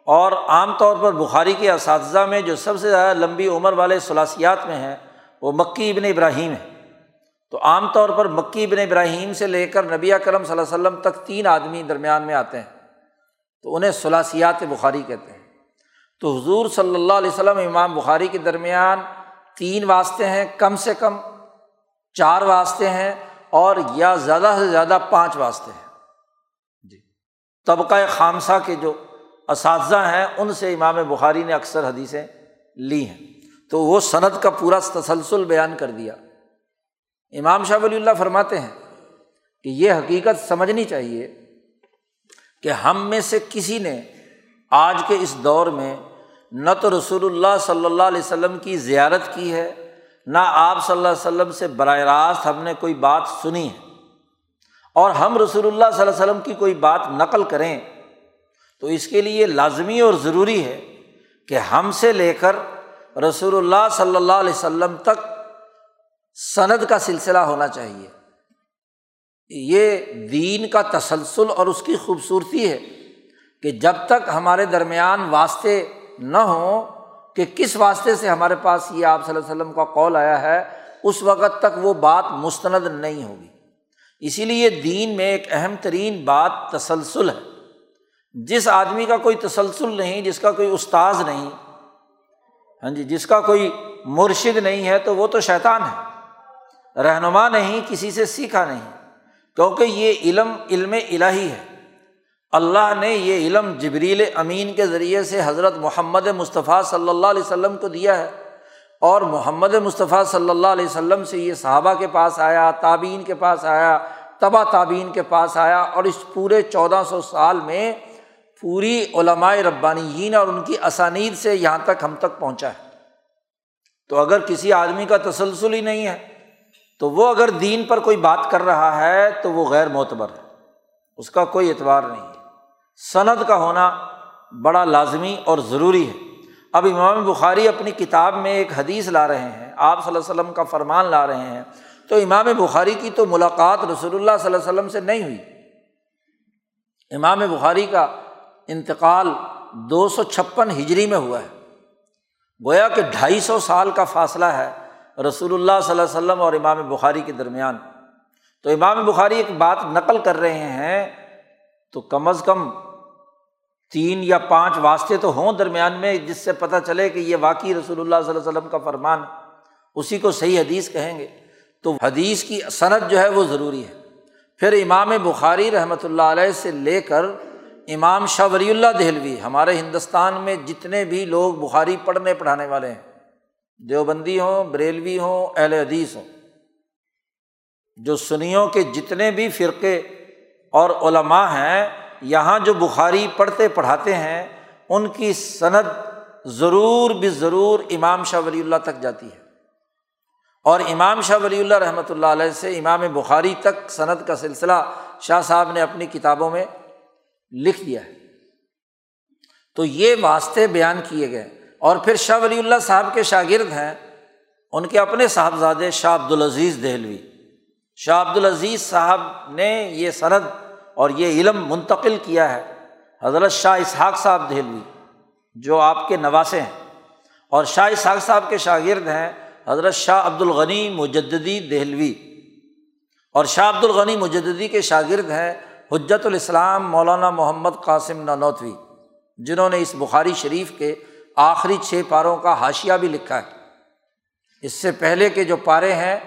اور عام طور پر بخاری کے اساتذہ میں جو سب سے زیادہ لمبی عمر والے سلاسیات میں ہیں، وہ مکی ابن ابراہیم ہے تو عام طور پر مکی ابن ابراہیم سے لے کر نبی کرم صلی اللہ علیہ وسلم تک تین آدمی درمیان میں آتے ہیں۔ تو انہیں سلاسیات بخاری کہتے ہیں۔ تو حضور صلی اللہ علیہ وسلم، امام بخاری کے درمیان تین واسطے ہیں، کم سے کم چار واسطے ہیں اور یا زیادہ سے زیادہ پانچ واسطے ہیں۔ طبقۂ خامسہ کے جو اساتذہ ہیں، ان سے امام بخاری نے اکثر حدیثیں لی ہیں۔ تو وہ صنعت کا پورا تسلسل بیان کر دیا۔ امام شاہ ولی اللہ فرماتے ہیں کہ یہ حقیقت سمجھنی چاہیے کہ ہم میں سے کسی نے آج کے اس دور میں نہ تو رسول اللہ صلی اللہ علیہ وسلم کی زیارت کی ہے، نہ آپ صلی اللہ علیہ وسلم سے براہ راست ہم نے کوئی بات سنی ہے۔ اور ہم رسول اللہ صلی اللہ علیہ وسلم کی کوئی بات نقل کریں تو اس کے لیے لازمی اور ضروری ہے کہ ہم سے لے کر رسول اللہ صلی اللہ علیہ وسلم تک سند کا سلسلہ ہونا چاہیے۔ یہ دین کا تسلسل اور اس کی خوبصورتی ہے کہ جب تک ہمارے درمیان واسطے نہ ہوں کہ کس واسطے سے ہمارے پاس یہ آپ صلی اللہ علیہ وسلم کا قول آیا ہے، اس وقت تک وہ بات مستند نہیں ہوگی۔ اسی لیے دین میں ایک اہم ترین بات تسلسل ہے۔ جس آدمی کا کوئی تسلسل نہیں، جس کا کوئی استاذ نہیں ہاں جی جس کا کوئی مرشد نہیں ہے، تو وہ تو شیطان ہے۔ رہنما نہیں، کسی سے سیکھا نہیں۔ کیونکہ یہ علم علم الہی ہے۔ اللہ نے یہ علم جبریل امین کے ذریعے سے حضرت محمد مصطفیٰ صلی اللہ علیہ وسلم کو دیا ہے۔ اور محمد مصطفیٰ صلی اللہ علیہ وسلم سے یہ صحابہ کے پاس آیا تعبین کے پاس آیا تبا تعبین کے پاس آیا اور اس پورے چودہ سو سال میں پوری علمائے ربانیین اور ان کی اسانید سے یہاں تک ہم تک پہنچا ہے۔ تو اگر کسی آدمی کا تسلسل ہی نہیں ہے، تو وہ اگر دین پر کوئی بات کر رہا ہے تو وہ غیر معتبر ہے۔ اس کا کوئی اعتبار نہیں ہے۔ صنعت کا ہونا بڑا لازمی اور ضروری ہے۔ اب امام بخاری اپنی کتاب میں ایک حدیث لا رہے ہیں، آپ صلی اللہ علیہ وسلم کا فرمان لا رہے ہیں۔ تو امام بخاری کی تو ملاقات رسول اللہ صلی اللہ علیہ وسلم سے نہیں ہوئی۔ امام بخاری کا انتقال دو سو چھپن ہجری میں ہوا ہے۔ گویا کہ ڈھائی سو سال کا فاصلہ ہے رسول اللہ صلی اللہ علیہ وسلم اور امام بخاری کے درمیان۔ تو امام بخاری ایک بات نقل کر رہے ہیں تو کم از کم تین یا پانچ واسطے تو ہوں درمیان میں، جس سے پتہ چلے کہ یہ واقعی رسول اللہ صلی اللہ علیہ وسلم کا فرمان اسی کو صحیح حدیث کہیں گے۔ تو حدیث کی صنعت جو ہے وہ ضروری ہے۔ پھر امام بخاری رحمۃ اللہ علیہ سے لے کر امام شاہ ولی اللہ دہلوی، ہمارے ہندوستان میں جتنے بھی لوگ بخاری پڑھنے پڑھانے والے ہیں، دیوبندی ہوں، بریلوی ہوں، اہل حدیث ہوں، جو سنیوں کے جتنے بھی فرقے اور علماء ہیں یہاں جو بخاری پڑھتے پڑھاتے ہیں، ان کی صنعت ضرور بھی ضرور امام شاہ ولی اللہ تک جاتی ہے۔ اور امام شاہ ولی اللہ رحمۃ اللہ علیہ سے امام بخاری تک صنعت کا سلسلہ شاہ صاحب نے اپنی کتابوں میں لکھ دیا ہے۔ تو یہ واسطے بیان کیے گئے۔ اور پھر شاہ ولی اللہ صاحب کے شاگرد ہیں۔ ان کے اپنے صاحبزادے شاہ عبد العزیز دہلوی۔ شاہ عبد العزیز صاحب نے یہ سند اور یہ علم منتقل کیا ہے۔ حضرت شاہ اسحاق صاحب دہلوی، جو آپ کے نواسے ہیں۔ اور شاہ اسحاق صاحب کے شاگرد ہیں حضرت شاہ عبد الغنی مجدی دہلوی۔ اور شاہ عبد الغنی مجدی کے شاگرد ہیں حجت الاسلام مولانا محمد قاسم نانوتوی جنہوں نے اس بخاری شریف کے آخری چھ پاروں کا حاشیہ بھی لکھا ہے۔ اس سے پہلے کے جو پارے ہیں،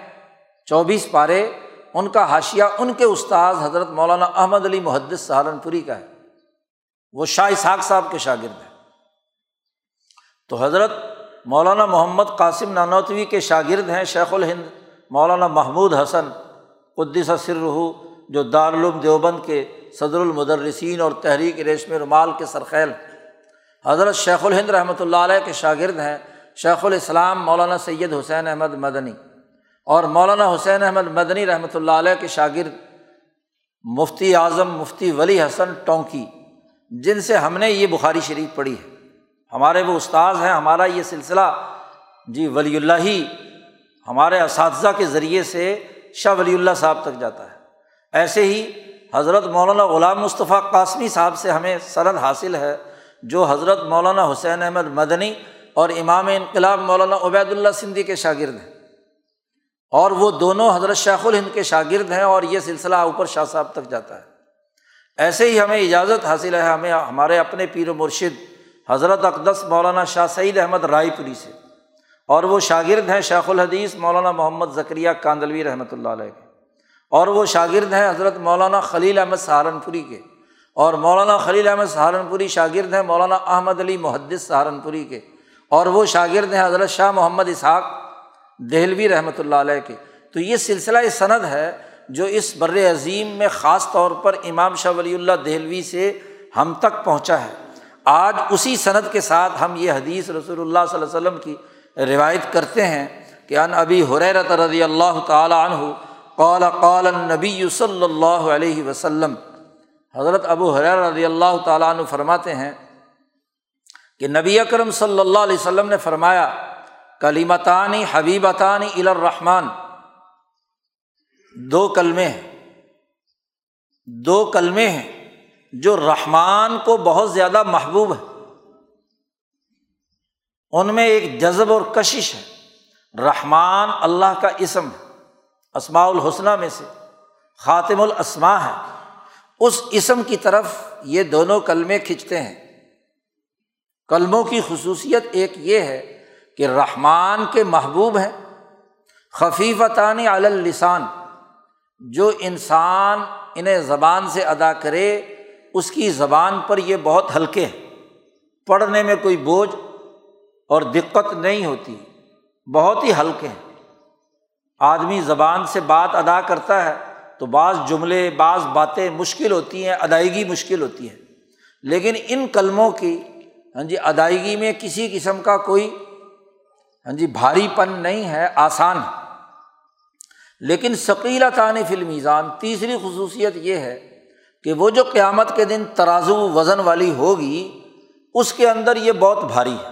چوبیس پارے ان کا حاشیہ ان کے استاذ حضرت مولانا احمد علی محدث سہارنپوری کا ہے۔ وہ شاہ اسحاق صاحب کے شاگرد ہیں۔ تو حضرت مولانا محمد قاسم نانوتوی کے شاگرد ہیں شیخ الہند، مولانا محمود حسن، قدس سر رحو جو دارالعلوم دیوبند کے صدر المدرسین اور تحریک ریشم رومال کے سرخیل۔ حضرت شیخ الہند رحمۃ اللہ علیہ کے شاگرد ہیں۔ شیخ الاسلام مولانا سید حسین احمد مدنی۔ اور مولانا حسین احمد مدنی رحمۃ اللہ علیہ کے شاگرد مفتی اعظم مفتی ولی حسن ٹونکی، جن سے ہم نے یہ بخاری شریف پڑھی ہے۔ ہمارے وہ استاذ ہیں، ہمارا یہ سلسلہ جی ولی اللہ ہی ہمارے اساتذہ کے ذریعے سے شاہ ولی اللہ صاحب تک جاتا ہے۔ ایسے ہی حضرت مولانا غلام مصطفیٰ قاسمی صاحب سے ہمیں سند حاصل ہے، جو حضرت مولانا حسین احمد مدنی اور امام انقلاب مولانا عبید اللہ سندھی کے شاگرد ہیں۔ اور وہ دونوں حضرت شیخ الہند کے شاگرد ہیں اور یہ سلسلہ اوپر شاہ صاحب تک جاتا ہے۔ ایسے ہی ہمیں اجازت حاصل ہے، ہمیں ہمارے اپنے پیر و مرشد حضرت اقدس مولانا شاہ سعید احمد رائے پوری سے۔ اور وہ شاگرد ہیں شیخ الحدیث مولانا محمد ذکریہ کاندلوی رحمۃ اللہ علیہ کے۔ اور وہ شاگرد ہیں حضرت مولانا خلیل احمد سہارنپوری کے۔ اور مولانا خلیل احمد سہارنپوری شاگرد ہیں مولانا احمد علی محدث سہارنپوری کے۔ اور وہ شاگرد ہیں حضرت شاہ محمد اسحاق دہلوی رحمۃ اللہ علیہ کے تو یہ سلسلہ سند ہے جو اس بر عظیم میں خاص طور پر امام شاہ ولی اللہ دہلوی سے ہم تک پہنچا ہے۔ آج اسی صنعت کے ساتھ ہم یہ حدیث رسول اللہ صلی اللہ علیہ وسلم کی روایت کرتے ہیں کہ ان ابی حریرت رضی اللہ تعالیٰ عنہ قال قال نبی صلی اللہ علیہ وسلم۔ حضرت ابو حریر رضی اللہ تعالیٰ عنہ فرماتے ہیں کہ نبی اکرم صلی اللہ علیہ وسلم نے فرمایا کلیمتانی حبیبتانی الرحمٰن۔ دو کلمے ہیں۔ دو کلمے ہیں جو رحمان کو بہت زیادہ محبوب ہے ان میں ایک جذب اور کشش ہے۔ رحمان اللہ کا اسم ہے۔ اسماع الحسنہ میں سے خاتم الاسما ہے۔ اس اسم کی طرف یہ دونوں کلمے کھنچتے ہیں۔ کلموں کی خصوصیت ایک یہ ہے کہ رحمان کے محبوب ہیں، خفیفتانی السان جو انسان انہیں زبان سے ادا کرے، اس کی زبان پر یہ بہت ہلکے ہیں۔ پڑھنے میں کوئی بوجھ اور دقت نہیں ہوتی، بہت ہی ہلکے ہیں۔ آدمی زبان سے بات ادا کرتا ہے تو بعض جملے، بعض باتیں مشکل ہوتی ہیں، ادائیگی مشکل ہوتی ہے۔ لیکن ان کلموں کی ہاں جی ادائیگی میں کسی قسم کا کوئی ہاں جی بھاری پن نہیں ہے، آسان ہے۔ لیکن ثقیلا تعانی فلمیزان تیسری خصوصیت یہ ہے کہ وہ جو قیامت کے دن ترازو وزن والی ہوگی، اس کے اندر یہ بہت بھاری ہے۔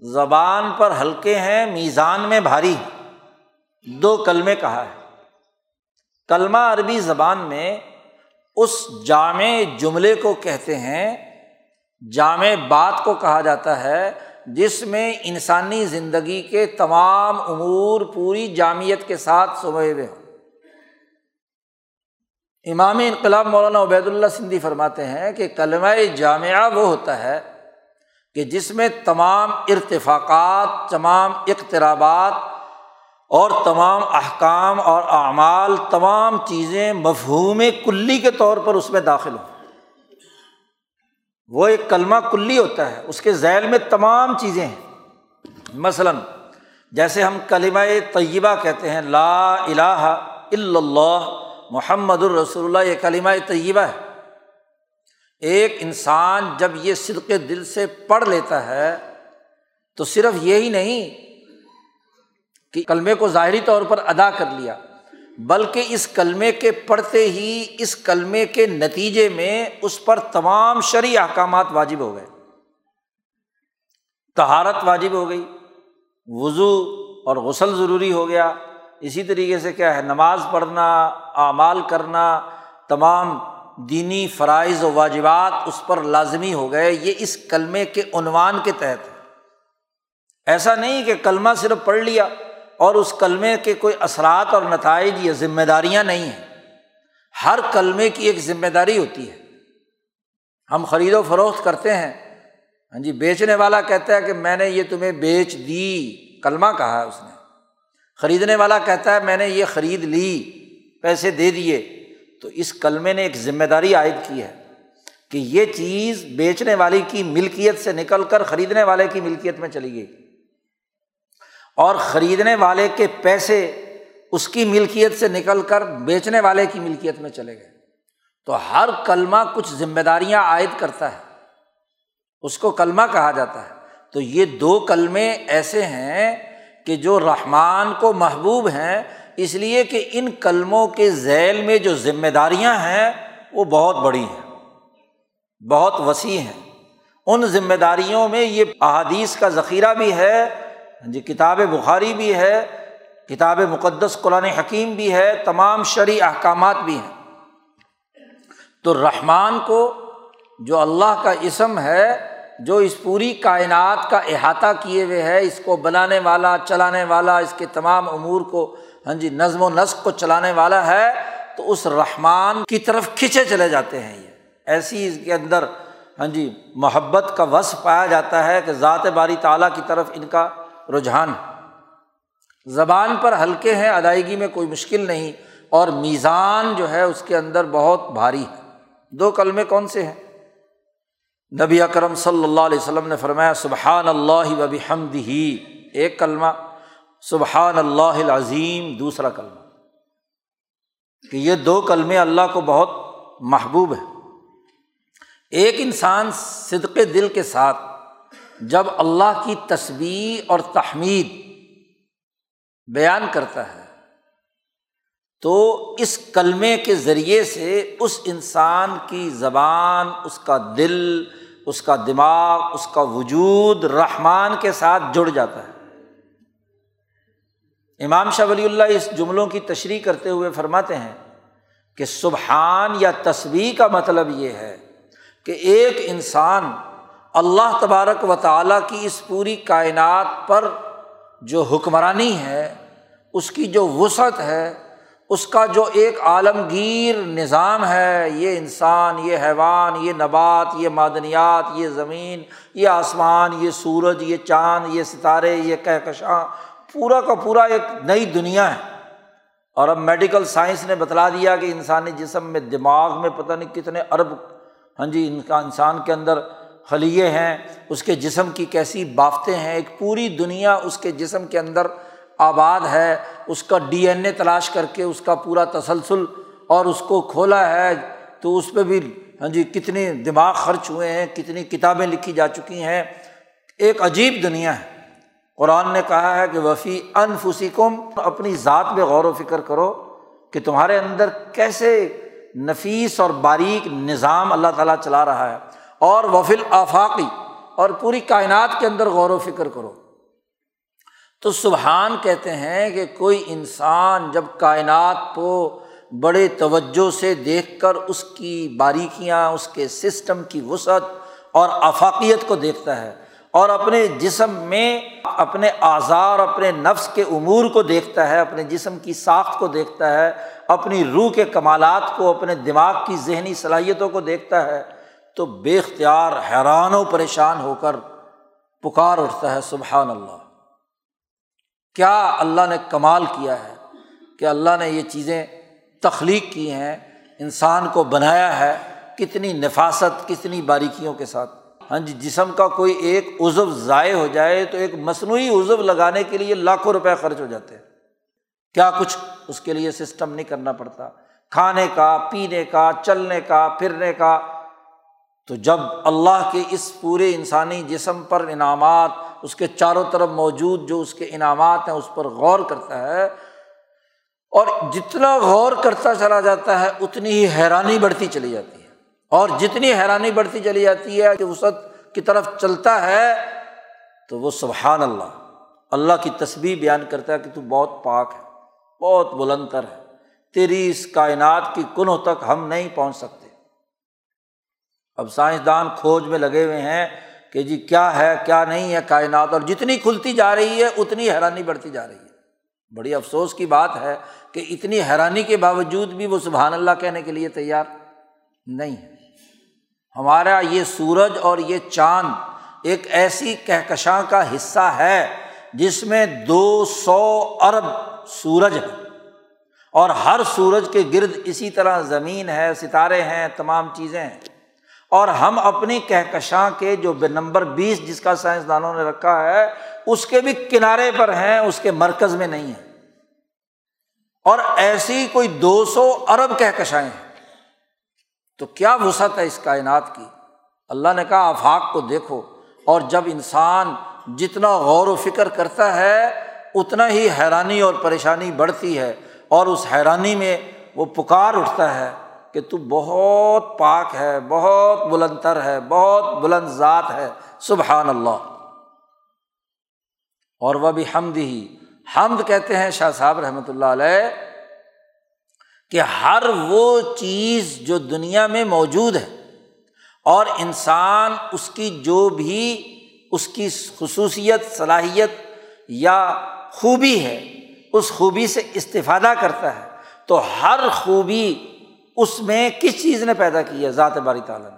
زبان پر ہلکے ہیں، میزان میں بھاری۔ دو کلمے کہا ہے۔ کلمہ عربی زبان میں اس جامع جملے کو کہتے ہیں، جامع بات کو کہا جاتا ہے جس میں انسانی زندگی کے تمام امور پوری جامعت کے ساتھ سمے ہوئے ہوں۔ امام انقلاب مولانا عبید اللہ سندھی فرماتے ہیں کہ کلمہ جامعہ وہ ہوتا ہے کہ جس میں تمام ارتفاقات، تمام اقترابات اور تمام احکام اور اعمال، تمام چیزیں مفہوم کلی کے طور پر اس میں داخل ہوں۔ وہ ایک کلمہ کلی ہوتا ہے، اس کے ذیل میں تمام چیزیں ہیں۔ مثلاً، جیسے ہم کلمہ طیبہ کہتے ہیں، لا الہ الا اللہ محمد الرسول اللہ، یہ کلمہ طیبہ ہے۔ ایک انسان جب یہ صدق دل سے پڑھ لیتا ہے، تو صرف یہی نہیں کہ کلمے کو ظاہری طور پر ادا کر لیا۔ بلکہ اس کلمے کے پڑھتے ہی، اس کلمے کے نتیجے میں اس پر تمام شرعی احکامات واجب ہو گئے۔ تہارت واجب ہو گئی، وضو اور غسل ضروری ہو گیا۔ اسی طریقے سے کیا ہے، نماز پڑھنا، اعمال کرنا، تمام دینی فرائض و واجبات اس پر لازمی ہو گئے۔ یہ اس کلمے کے عنوان کے تحت ہے۔ ایسا نہیں کہ کلمہ صرف پڑھ لیا۔ اور اس کلمے کے کوئی اثرات اور نتائج یا ذمہ داریاں نہیں ہیں۔ ہر کلمے کی ایک ذمہ داری ہوتی ہے۔ ہم خرید و فروخت کرتے ہیں۔ ہاں جی بیچنے والا کہتا ہے کہ میں نے یہ تمہیں بیچ دی، کلمہ کہا ہے اس نے۔ خریدنے والا کہتا ہے میں نے یہ خرید لی، پیسے دے دیے۔ تو اس کلمے نے ایک ذمہ داری عائد کی ہے کہ یہ چیز بیچنے والی کی ملکیت سے نکل کر خریدنے والے کی ملکیت میں چلی گئی۔ اور خریدنے والے کے پیسے اس کی ملکیت سے نکل کر بیچنے والے کی ملکیت میں چلے گئے۔ تو ہر کلمہ کچھ ذمہ داریاں عائد کرتا ہے۔ اس کو کلمہ کہا جاتا ہے۔ تو یہ دو کلمے ایسے ہیں کہ جو رحمان کو محبوب ہیں، اس لیے کہ ان کلموں کے ذیل میں جو ذمہ داریاں ہیں، وہ بہت بڑی ہیں۔ بہت وسیع ہیں۔ ان ذمہ داریوں میں یہ احادیث کا ذخیرہ بھی ہے ہاں جی کتاب بخاری بھی ہے، کتاب مقدس قرآن حکیم بھی ہے، تمام شرعی احکامات بھی ہیں۔ تو رحمان کو، جو اللہ کا اسم ہے، جو اس پوری کائنات کا احاطہ کیے ہوئے ہے، اس کو بنانے والا، چلانے والا، اس کے تمام امور کو ہاں جی نظم و نسق کو چلانے والا ہے، تو اس رحمان کی طرف کھنچے چلے جاتے ہیں یہ۔ ایسی اس کے اندر ہاں جی محبت کا وصف پایا جاتا ہے کہ ذات باری تعالیٰ کی طرف ان کا رجحان۔ زبان پر ہلکے ہیں، ادائیگی میں کوئی مشکل نہیں، اور میزان جو ہے اس کے اندر بہت بھاری ہے۔ دو کلمے کون سے ہیں؟ نبی اکرم صلی اللہ علیہ وسلم نے فرمایا، سبحان اللہ وبی حمد ہی ایک کلمہ، سبحان اللہ العظیم، دوسرا کلمہ۔ کہ یہ دو کلمے اللہ کو بہت محبوب ہے ایک انسان صدق دل کے ساتھ جب اللہ کی تصویر اور تحمید بیان کرتا ہے، تو اس کلمے کے ذریعے سے اس انسان کی زبان، اس کا دل، اس کا دماغ، اس کا وجود رحمان کے ساتھ جڑ جاتا ہے۔ امام شاہ ولی اللہ اس جملوں کی تشریح کرتے ہوئے فرماتے ہیں کہ سبحان یا تصویر کا مطلب یہ ہے کہ ایک انسان اللہ تبارک و تعالیٰ کی اس پوری کائنات پر جو حکمرانی ہے، اس کی جو وسعت ہے، اس کا جو ایک عالمگیر نظام ہے، یہ انسان، یہ حیوان، یہ نبات، یہ معدنیات، یہ زمین، یہ آسمان، یہ سورج، یہ چاند، یہ ستارے، یہ کہکشاں، پورا کا پورا ایک نئی دنیا ہے۔ اور اب میڈیکل سائنس نے بتلا دیا کہ انسانی جسم میں دماغ میں پتہ نہیں کتنے ارب ہاں جی ان کا انسان کے اندر خلیے ہیں، اس کے جسم کی کیسی بافتیں ہیں، ایک پوری دنیا اس کے جسم کے اندر آباد ہے، اس کا ڈی این اے تلاش کر کے اس کا پورا تسلسل اور اس کو کھولا ہے، تو اس پہ بھی ہاں جی کتنے دماغ خرچ ہوئے ہیں، کتنی کتابیں لکھی جا چکی ہیں۔ ایک عجیب دنیا ہے۔ قرآن نے کہا ہے کہ وفی انفسکم، اپنی ذات میں غور و فکر کرو کہ تمہارے اندر کیسے نفیس اور باریک نظام اللہ تعالیٰ چلا رہا ہے۔ اور وفیل آفاقی، اور پوری کائنات کے اندر غور و فکر کرو۔ تو سبحان کہتے ہیں کہ کوئی انسان جب کائنات کو بڑے توجہ سے دیکھ کر اس کی باریکیاں، اس کے سسٹم کی وسعت اور افاقیت کو دیکھتا ہے اور اپنے جسم میں اپنے آزار، اپنے نفس کے امور کو دیکھتا ہے، اپنے جسم کی ساخت کو دیکھتا ہے، اپنی روح کے کمالات کو، اپنے دماغ کی ذہنی صلاحیتوں کو دیکھتا ہے تو بے اختیار حیران و پریشان ہو کر پکار اٹھتا ہے، سبحان اللہ۔ کیا اللہ نے کمال کیا ہے کہ اللہ نے یہ چیزیں تخلیق کی ہیں، انسان کو بنایا ہے کتنی نفاست، کتنی باریکیوں کے ساتھ۔ ہاں جی جسم کا کوئی ایک عزو ضائع ہو جائے تو ایک مصنوعی عزو لگانے کے لیے لاکھوں روپے خرچ ہو جاتے۔ ہیں کیا کچھ اس کے لیے سسٹم نہیں کرنا پڑتا۔ کھانے کا، پینے کا، چلنے کا، پھرنے کا۔ تو جب اللہ کے اس پورے انسانی جسم پر انعامات اس کے چاروں طرف موجود جو اس کے انعامات ہیں اس پر غور کرتا ہے، اور جتنا غور کرتا چلا جاتا ہے، اتنی ہی حیرانی بڑھتی چلی جاتی ہے۔ اور جتنی حیرانی بڑھتی چلی جاتی ہے کہ وسعت کی طرف چلتا ہے، تو وہ سبحان اللہ اللہ کی تصویر بیان کرتا ہے کہ تو بہت پاک ہے، بہت بلند تر ہے، تیری اس کائنات کی کنوں تک ہم نہیں پہنچ سکتے۔ اب سائنسدان کھوج میں لگے ہوئے ہیں کہ جی کیا ہے، کیا نہیں ہے کائنات، اور جتنی کھلتی جا رہی ہے، اتنی حیرانی بڑھتی جا رہی ہے۔ بڑی افسوس کی بات ہے کہ اتنی حیرانی کے باوجود بھی وہ سبحان اللہ کہنے کے لیے تیار نہیں ہے ہمارا یہ سورج اور یہ چاند ایک ایسی کہکشاں کا حصہ ہے جس میں دو سو ارب سورج ہے اور ہر سورج کے گرد اسی طرح زمین ہے، ستارے ہیں، تمام چیزیں ہیں۔ اور ہم اپنی کہکشاں کے جو نمبر بیس جس کا سائنسدانوں نے رکھا ہے، اس کے بھی کنارے پر ہیں، اس کے مرکز میں نہیں ہے اور ایسی کوئی دو سو ارب کہکشائیں ہیں۔ تو کیا وسعت ہے اس کائنات کی؟ اللہ نے کہا، آفاق کو دیکھو۔ اور جب انسان جتنا غور و فکر کرتا ہے، اتنا ہی حیرانی اور پریشانی بڑھتی ہے۔ اور اس حیرانی میں وہ پکار اٹھتا ہے۔ کہ تو بہت پاک ہے، بہت بلند تر ہے، بہت بلند ذات ہے۔ سبحان اللہ۔ اور وہ بھی حمد ہی حمد کہتے ہیں شاہ صاحب رحمۃ اللہ علیہ کہ ہر وہ چیز جو دنیا میں موجود ہے اور انسان اس کی جو بھی اس کی خصوصیت، صلاحیت یا خوبی ہے، اس خوبی سے استفادہ کرتا ہے، تو ہر خوبی اس میں کس چیز نے پیدا کی ہے؟ ذات باری تعالیٰ نے۔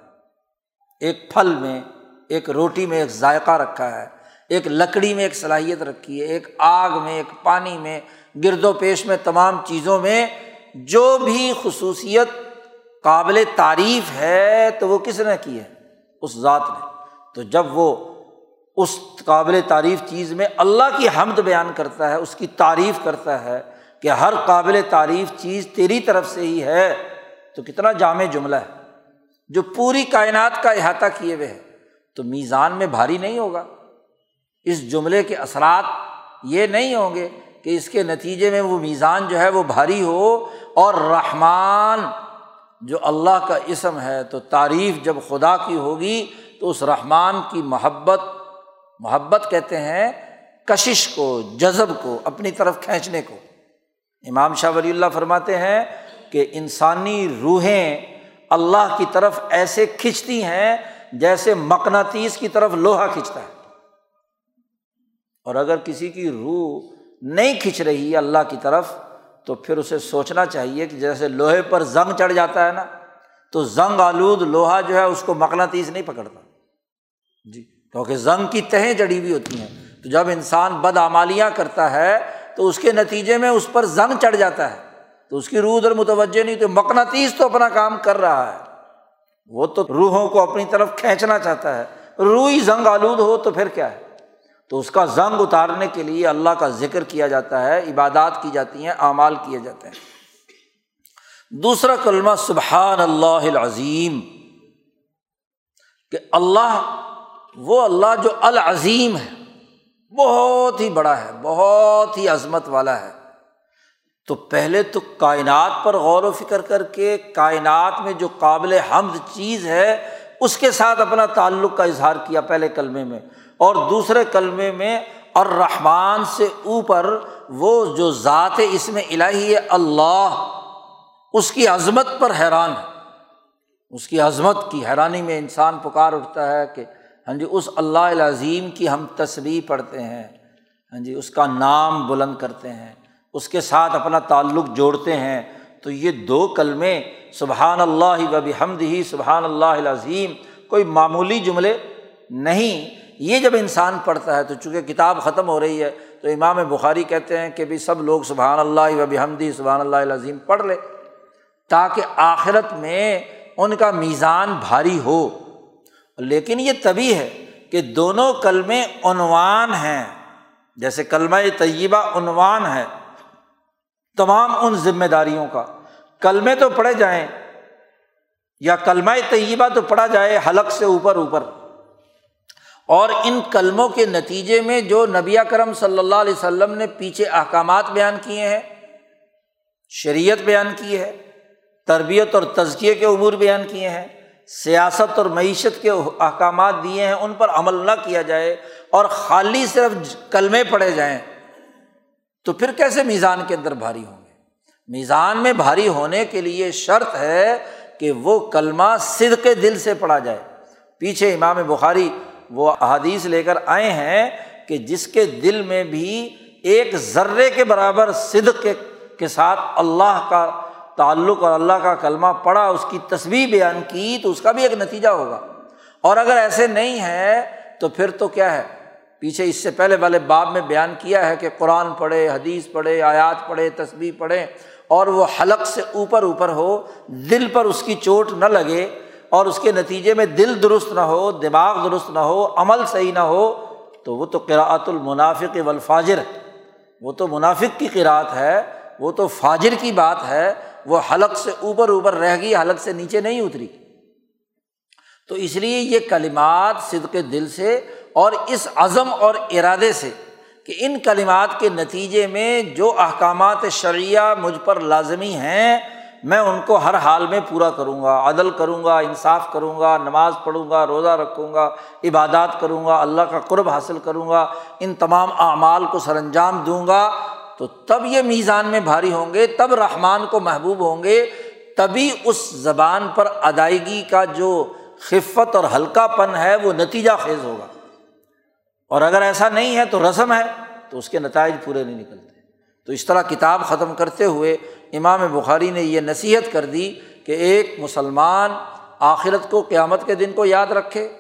ایک پھل میں ایک روٹی میں ایک ذائقہ رکھا ہے، ایک لکڑی میں ایک صلاحیت رکھی ہے، ایک آگ میں، ایک پانی میں، گرد و پیش میں، تمام چیزوں میں جو بھی خصوصیت قابل تعریف ہے تو وہ کس نے کی ہے؟ اس ذات نے۔ تو جب وہ اس قابل تعریف چیز میں اللہ کی حمد بیان کرتا ہے، اس کی تعریف کرتا ہے کہ ہر قابل تعریف چیز تیری طرف سے ہی ہے تو کتنا جامع جملہ ہے، جو پوری کائنات کا احاطہ کیے ہوئے ہے۔ تو میزان میں بھاری نہیں ہوگا۔ اس جملے کے اثرات یہ نہیں ہوں گے کہ اس کے نتیجے میں وہ میزان جو ہے وہ بھاری ہو اور رحمان جو اللہ کا اسم ہے، تو تعریف جب خدا کی ہوگی تو اس رحمان کی محبت محبت کہتے ہیں، کشش کو، جذب کو، اپنی طرف کھینچنے کو۔ امام شاہ ولی اللہ فرماتے ہیں کہ انسانی روحیں اللہ کی طرف ایسے کھنچتی ہیں جیسے مقناطیس کی طرف لوہا کھنچتا ہے۔ اور اگر کسی کی روح نہیں کھنچ رہی ہے اللہ کی طرف، تو پھر اسے سوچنا چاہیے کہ جیسے لوہے پر زنگ چڑھ جاتا ہے نا، تو زنگ آلود لوہا جو ہے اس کو مقناطیس نہیں پکڑتا۔ جی کیونکہ زنگ کی تہیں جڑی ہوئی ہوتی ہیں۔ تو جب انسان بدعمالیاں کرتا ہے، تو اس کے نتیجے میں اس پر زنگ چڑھ جاتا ہے۔ تو اس کی روح ادھر متوجہ نہیں تو مقناطیس تو اپنا کام کر رہا ہے۔ وہ تو روحوں کو اپنی طرف کھینچنا چاہتا ہے۔ روح ہی زنگ آلود ہو تو پھر کیا ہے؟ تو اس کا زنگ اتارنے کے لیے اللہ کا ذکر کیا جاتا ہے، عبادات کی جاتی ہیں، اعمال کیے جاتے ہیں۔ دوسرا کلمہ سبحان اللہ العظیم، کہ اللہ، وہ اللہ جو العظیم ہے، بہت ہی بڑا ہے، بہت ہی عظمت والا ہے۔ تو پہلے تو کائنات پر غور و فکر کر کے کائنات میں جو قابل حمد چیز ہے، اس کے ساتھ اپنا تعلق کا اظہار کیا پہلے کلمے میں۔ اور دوسرے کلمے میں اور رحمان سے اوپر وہ جو ذات اس میں الہی ہے، اللہ، اس کی عظمت پر حیران ہے۔ اس کی عظمت کی حیرانی میں انسان پکار اٹھتا ہے کہ ہاں جی اس اللہ العظیم کی ہم تصریح پڑھتے ہیں۔ ہاں جی اس کا نام بلند کرتے ہیں۔ اس کے ساتھ اپنا تعلق جوڑتے ہیں، تو یہ دو کلمے سبحان اللہ و بحمد ہی سبحان اللہ العظیم کوئی معمولی جملے نہیں۔ یہ جب انسان پڑھتا ہے تو چونکہ کتاب ختم ہو رہی ہے، تو امام بخاری کہتے ہیں کہ بھائی سب لوگ سبحان اللہ و بحمدی سبحان اللہ العظیم پڑھ لے تاکہ آخرت میں ان کا میزان بھاری ہو۔ لیکن یہ تبھی ہے کہ دونوں کلمے عنوان ہیں۔ جیسے کلمہ طیبہ عنوان ہے تمام ان ذمہ داریوں کا۔ کلمے تو پڑھے جائیں یا کلمہ طیبہ تو پڑھا جائے حلق سے اوپر اوپر۔ اور ان کلموں کے نتیجے میں جو نبی کرم صلی اللہ علیہ وسلم نے پیچھے احکامات بیان کیے ہیں، شریعت بیان کی ہے، تربیت اور تزکیے کے امور بیان کیے ہیں، سیاست اور معیشت کے احکامات دیے ہیں، ان پر عمل نہ کیا جائے اور خالی صرف کلمے پڑھے جائیں۔ تو پھر کیسے میزان کے اندر بھاری ہوں گے؟ میزان میں بھاری ہونے کے لیے شرط ہے کہ وہ کلمہ صد کے دل سے پڑھا جائے۔ پیچھے امام بخاری وہ احادیث لے کر آئے ہیں کہ جس کے دل میں بھی ایک ذرے کے برابر صدق کے ساتھ اللہ کا تعلق اور اللہ کا کلمہ پڑھا، اس کی تصویر بیان کی، تو اس کا بھی ایک نتیجہ ہوگا۔ اور اگر ایسے نہیں ہے تو پھر تو کیا ہے؟ پیچھے اس سے پہلے والے باب میں بیان کیا ہے کہ قرآن پڑھے، حدیث پڑھے، آیات پڑھے تصویر پڑھے اور وہ حلق سے اوپر اوپر ہو، دل پر اس کی چوٹ نہ لگے اور اس کے نتیجے میں دل درست نہ ہو، دماغ درست نہ ہو، عمل صحیح نہ ہو، تو وہ تو قراۃ المنافق والفاجر ہے۔ وہ تو منافق کی قرأت ہے، وہ تو فاجر کی بات ہے، وہ حلق سے اوپر اوپر رہ گئی، حلق سے نیچے نہیں اتری۔ تو اس لیے یہ کلمات صدق دل سے اور اس عزم اور ارادے سے کہ ان کلمات کے نتیجے میں جو احکامات شرعیہ مجھ پر لازمی ہیں، میں ان کو ہر حال میں پورا کروں گا، عدل کروں گا، انصاف کروں گا، نماز پڑھوں گا، روزہ رکھوں گا، عبادات کروں گا، اللہ کا قرب حاصل کروں گا، ان تمام اعمال کو سر انجام دوں گا، تو تب یہ میزان میں بھاری ہوں گے، تب رحمان کو محبوب ہوں گے، تبھی اس زبان پر ادائیگی کا جو خفت اور ہلکا پن ہے، وہ نتیجہ خیز ہوگا۔ اور اگر ایسا نہیں ہے تو رسم ہے، تو اس کے نتائج پورے نہیں نکلتے۔ تو اس طرح کتاب ختم کرتے ہوئے امام بخاری نے یہ نصیحت کر دی کہ ایک مسلمان آخرت کو، قیامت کے دن کو یاد رکھے،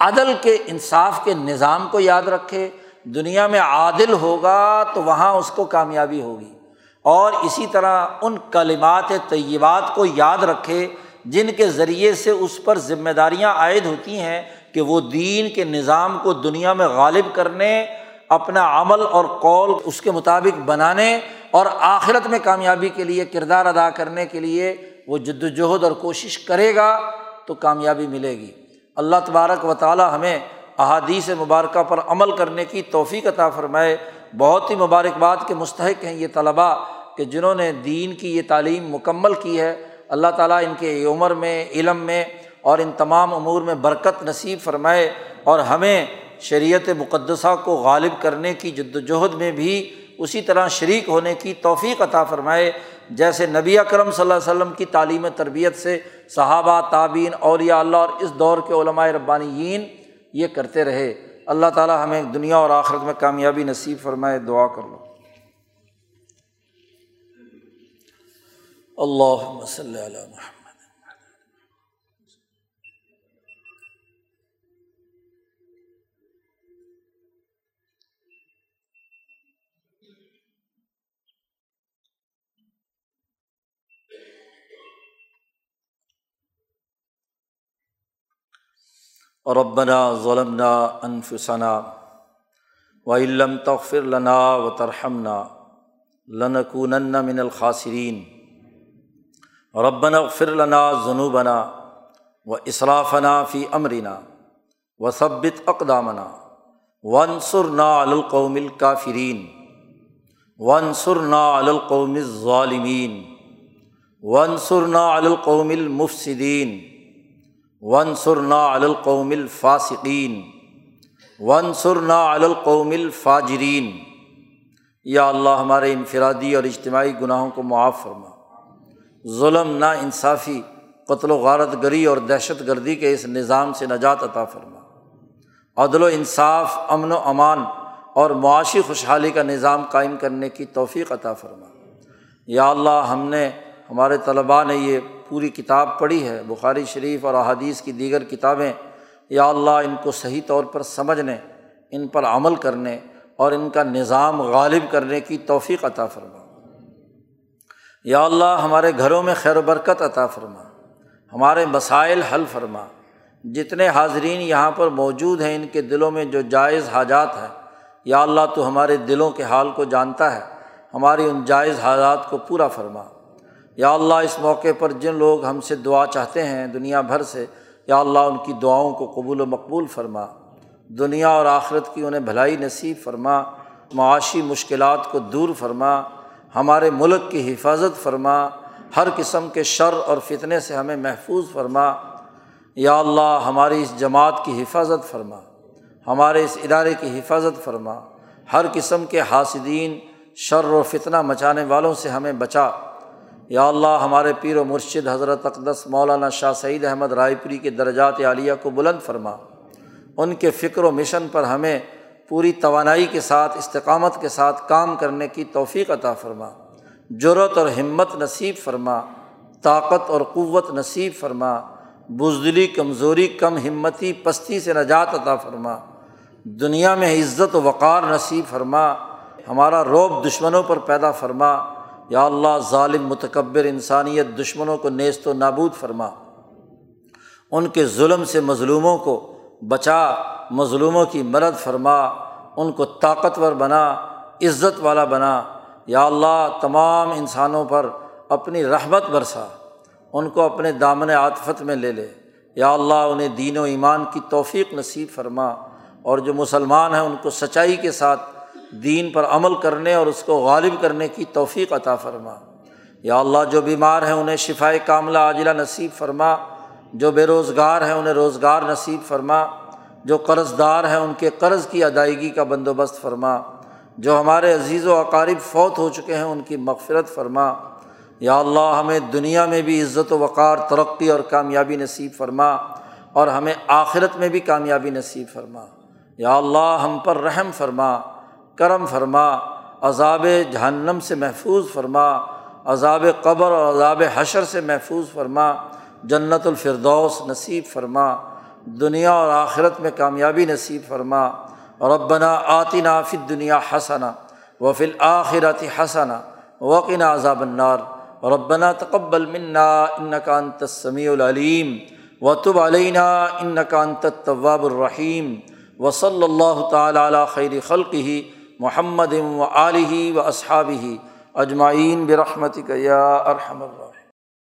عدل کے، انصاف کے نظام کو یاد رکھے، دنیا میں عادل ہوگا تو وہاں اس کو کامیابی ہوگی۔ اور اسی طرح ان کلمات طیبات کو یاد رکھے جن کے ذریعے سے اس پر ذمہ داریاں عائد ہوتی ہیں۔ کہ وہ دین کے نظام کو دنیا میں غالب کرنے، اپنا عمل اور قول اس کے مطابق بنانے اور آخرت میں کامیابی کے لیے کردار ادا کرنے کے لیے وہ جد وجہد اور کوشش کرے گا تو کامیابی ملے گی۔ اللہ تبارک و تعالیٰ ہمیں احادیث مبارکہ پر عمل کرنے کی توفیق عطا فرمائے۔ بہت ہی مبارکباد کے مستحق ہیں یہ طلباء کہ جنہوں نے دین کی یہ تعلیم مکمل کی ہے۔ اللہ تعالیٰ ان کے عمر میں، علم میں اور ان تمام امور میں برکت نصیب فرمائے اور ہمیں شریعت مقدسہ کو غالب کرنے کی جد وجہد میں بھی اسی طرح شریک ہونے کی توفیق عطا فرمائے، جیسے نبی اکرم صلی اللہ علیہ وسلم کی تعلیم تربیت سے صحابہ تعبین اولیاء اللہ اور اس دور کے علماء ربانیین یہ کرتے رہے۔ اللہ تعالیٰ ہمیں دنیا اور آخرت میں کامیابی نصیب فرمائے۔ دعا کر لو۔ اللہ مسلم محمد ربنا ظلمنا انفسنا و علم تغفر لنا و ترحمنا لنکونن من الخاسرین ربنا اغفر لنا ذنوبنا و اصرافنا فی امرنا و ثبت اقدامنا ونصرنا القوم الکافرین ونصرنا القوم الظالمین ونصرنا القوم المفسدین ون سرنا القوم الفاصقین ون سرنا القوم الفاجرین یا اللہ، ہمارے انفرادی اور اجتماعی گناہوں کو معاف فرما۔ ظلم نا انصافی قتل و غارت گری اور دہشت گردی کے اس نظام سے نجات عطا فرما۔ عدل و انصاف، امن و امان اور معاشی خوشحالی کا نظام قائم کرنے کی توفیق عطا فرما۔ یا اللہ، ہم نے، ہمارے طلباء نے یہ پوری کتاب پڑھی ہے، بخاری شریف اور احادیث کی دیگر کتابیں، یا اللہ ان کو صحیح طور پر سمجھنے، ان پر عمل کرنے اور ان کا نظام غالب کرنے کی توفیق عطا فرما۔ یا اللہ ہمارے گھروں میں خیر و برکت عطا فرما، ہمارے مسائل حل فرما۔ جتنے حاضرین یہاں پر موجود ہیں، ان کے دلوں میں جو جائز حاجات ہیں، یا اللہ تو ہمارے دلوں کے حال کو جانتا ہے، ہماری ان جائز حالات کو پورا فرما۔ یا اللہ، اس موقع پر جن لوگ ہم سے دعا چاہتے ہیں دنیا بھر سے، یا اللہ، ان کی دعاؤں کو قبول و مقبول فرما۔ دنیا اور آخرت کی انہیں بھلائی نصیب فرما۔ معاشی مشکلات کو دور فرما۔ ہمارے ملک کی حفاظت فرما۔ ہر قسم کے شر اور فتنے سے ہمیں محفوظ فرما۔ یا اللہ، ہماری اس جماعت کی حفاظت فرما۔ ہمارے اس ادارے کی حفاظت فرما۔ ہر قسم کے حاصدین شر و فتنہ مچانے والوں سے ہمیں بچا۔ یا اللہ ہمارے پیر و مرشد حضرت اقدس مولانا شاہ سعید احمد رائے پوری کے درجات عالیہ کو بلند فرما۔ ان کے فکر و مشن پر ہمیں پوری توانائی کے ساتھ، استقامت کے ساتھ کام کرنے کی توفیق عطا فرما۔ جرت اور ہمت نصیب فرما۔ طاقت اور قوت نصیب فرما۔ بزدلی، کمزوری، کم ہمتی، پستی سے نجات عطا فرما۔ دنیا میں عزت و وقار نصیب فرما۔ ہمارا روب دشمنوں پر پیدا فرما۔ یا اللہ، ظالم، متکبر انسانیت، دشمنوں کو نیست و نابود فرما۔ ان کے ظلم سے مظلوموں کو بچا، مظلوموں کی مدد فرما۔ ان کو طاقتور بنا، عزت والا بنا۔ یا اللہ، تمام انسانوں پر اپنی رحمت برسا۔ ان کو اپنے دامن عاطفت میں لے لے۔ یا اللہ، انہیں دین و ایمان کی توفیق نصیب فرما۔ اور جو مسلمان ہیں، ان کو سچائی کے ساتھ دین پر عمل کرنے اور اس کو غالب کرنے کی توفیق عطا فرما۔ یا اللہ، جو بیمار ہیں انہیں شفائے کاملہ عاجلہ نصیب فرما۔ جو بے روزگار ہیں انہیں روزگار نصیب فرما۔ جو قرض دار ہیں ان کے قرض کی ادائیگی کا بندوبست فرما۔ جو ہمارے عزیز و اقارب فوت ہو چکے ہیں ان کی مغفرت فرما۔ یا اللہ، ہمیں دنیا میں بھی عزت و وقار، ترقی اور کامیابی نصیب فرما۔ اور ہمیں آخرت میں بھی کامیابی نصیب فرما۔ یا اللہ، ہم پر رحم فرما۔ کرم فرما، عذاب جہنم سے محفوظ فرما، عذاب قبر اور عذاب حشر سے محفوظ فرما، جنت الفردوس نصیب فرما، دنیا اور آخرت میں کامیابی نصیب فرما، ربنا آتنا فی دنیا حسنا و فل آخرت حسنا وقن عذاب النار، ربنا تقبل منا انکان تسمی العلیم و تب علینہ انکان طواب الرحیم و صلی اللہ تعالیٰ علیہ خیر خلق ہی محمد و علیہ و اصحاب ہی اجمعین برحمتک یا ارحم اللہ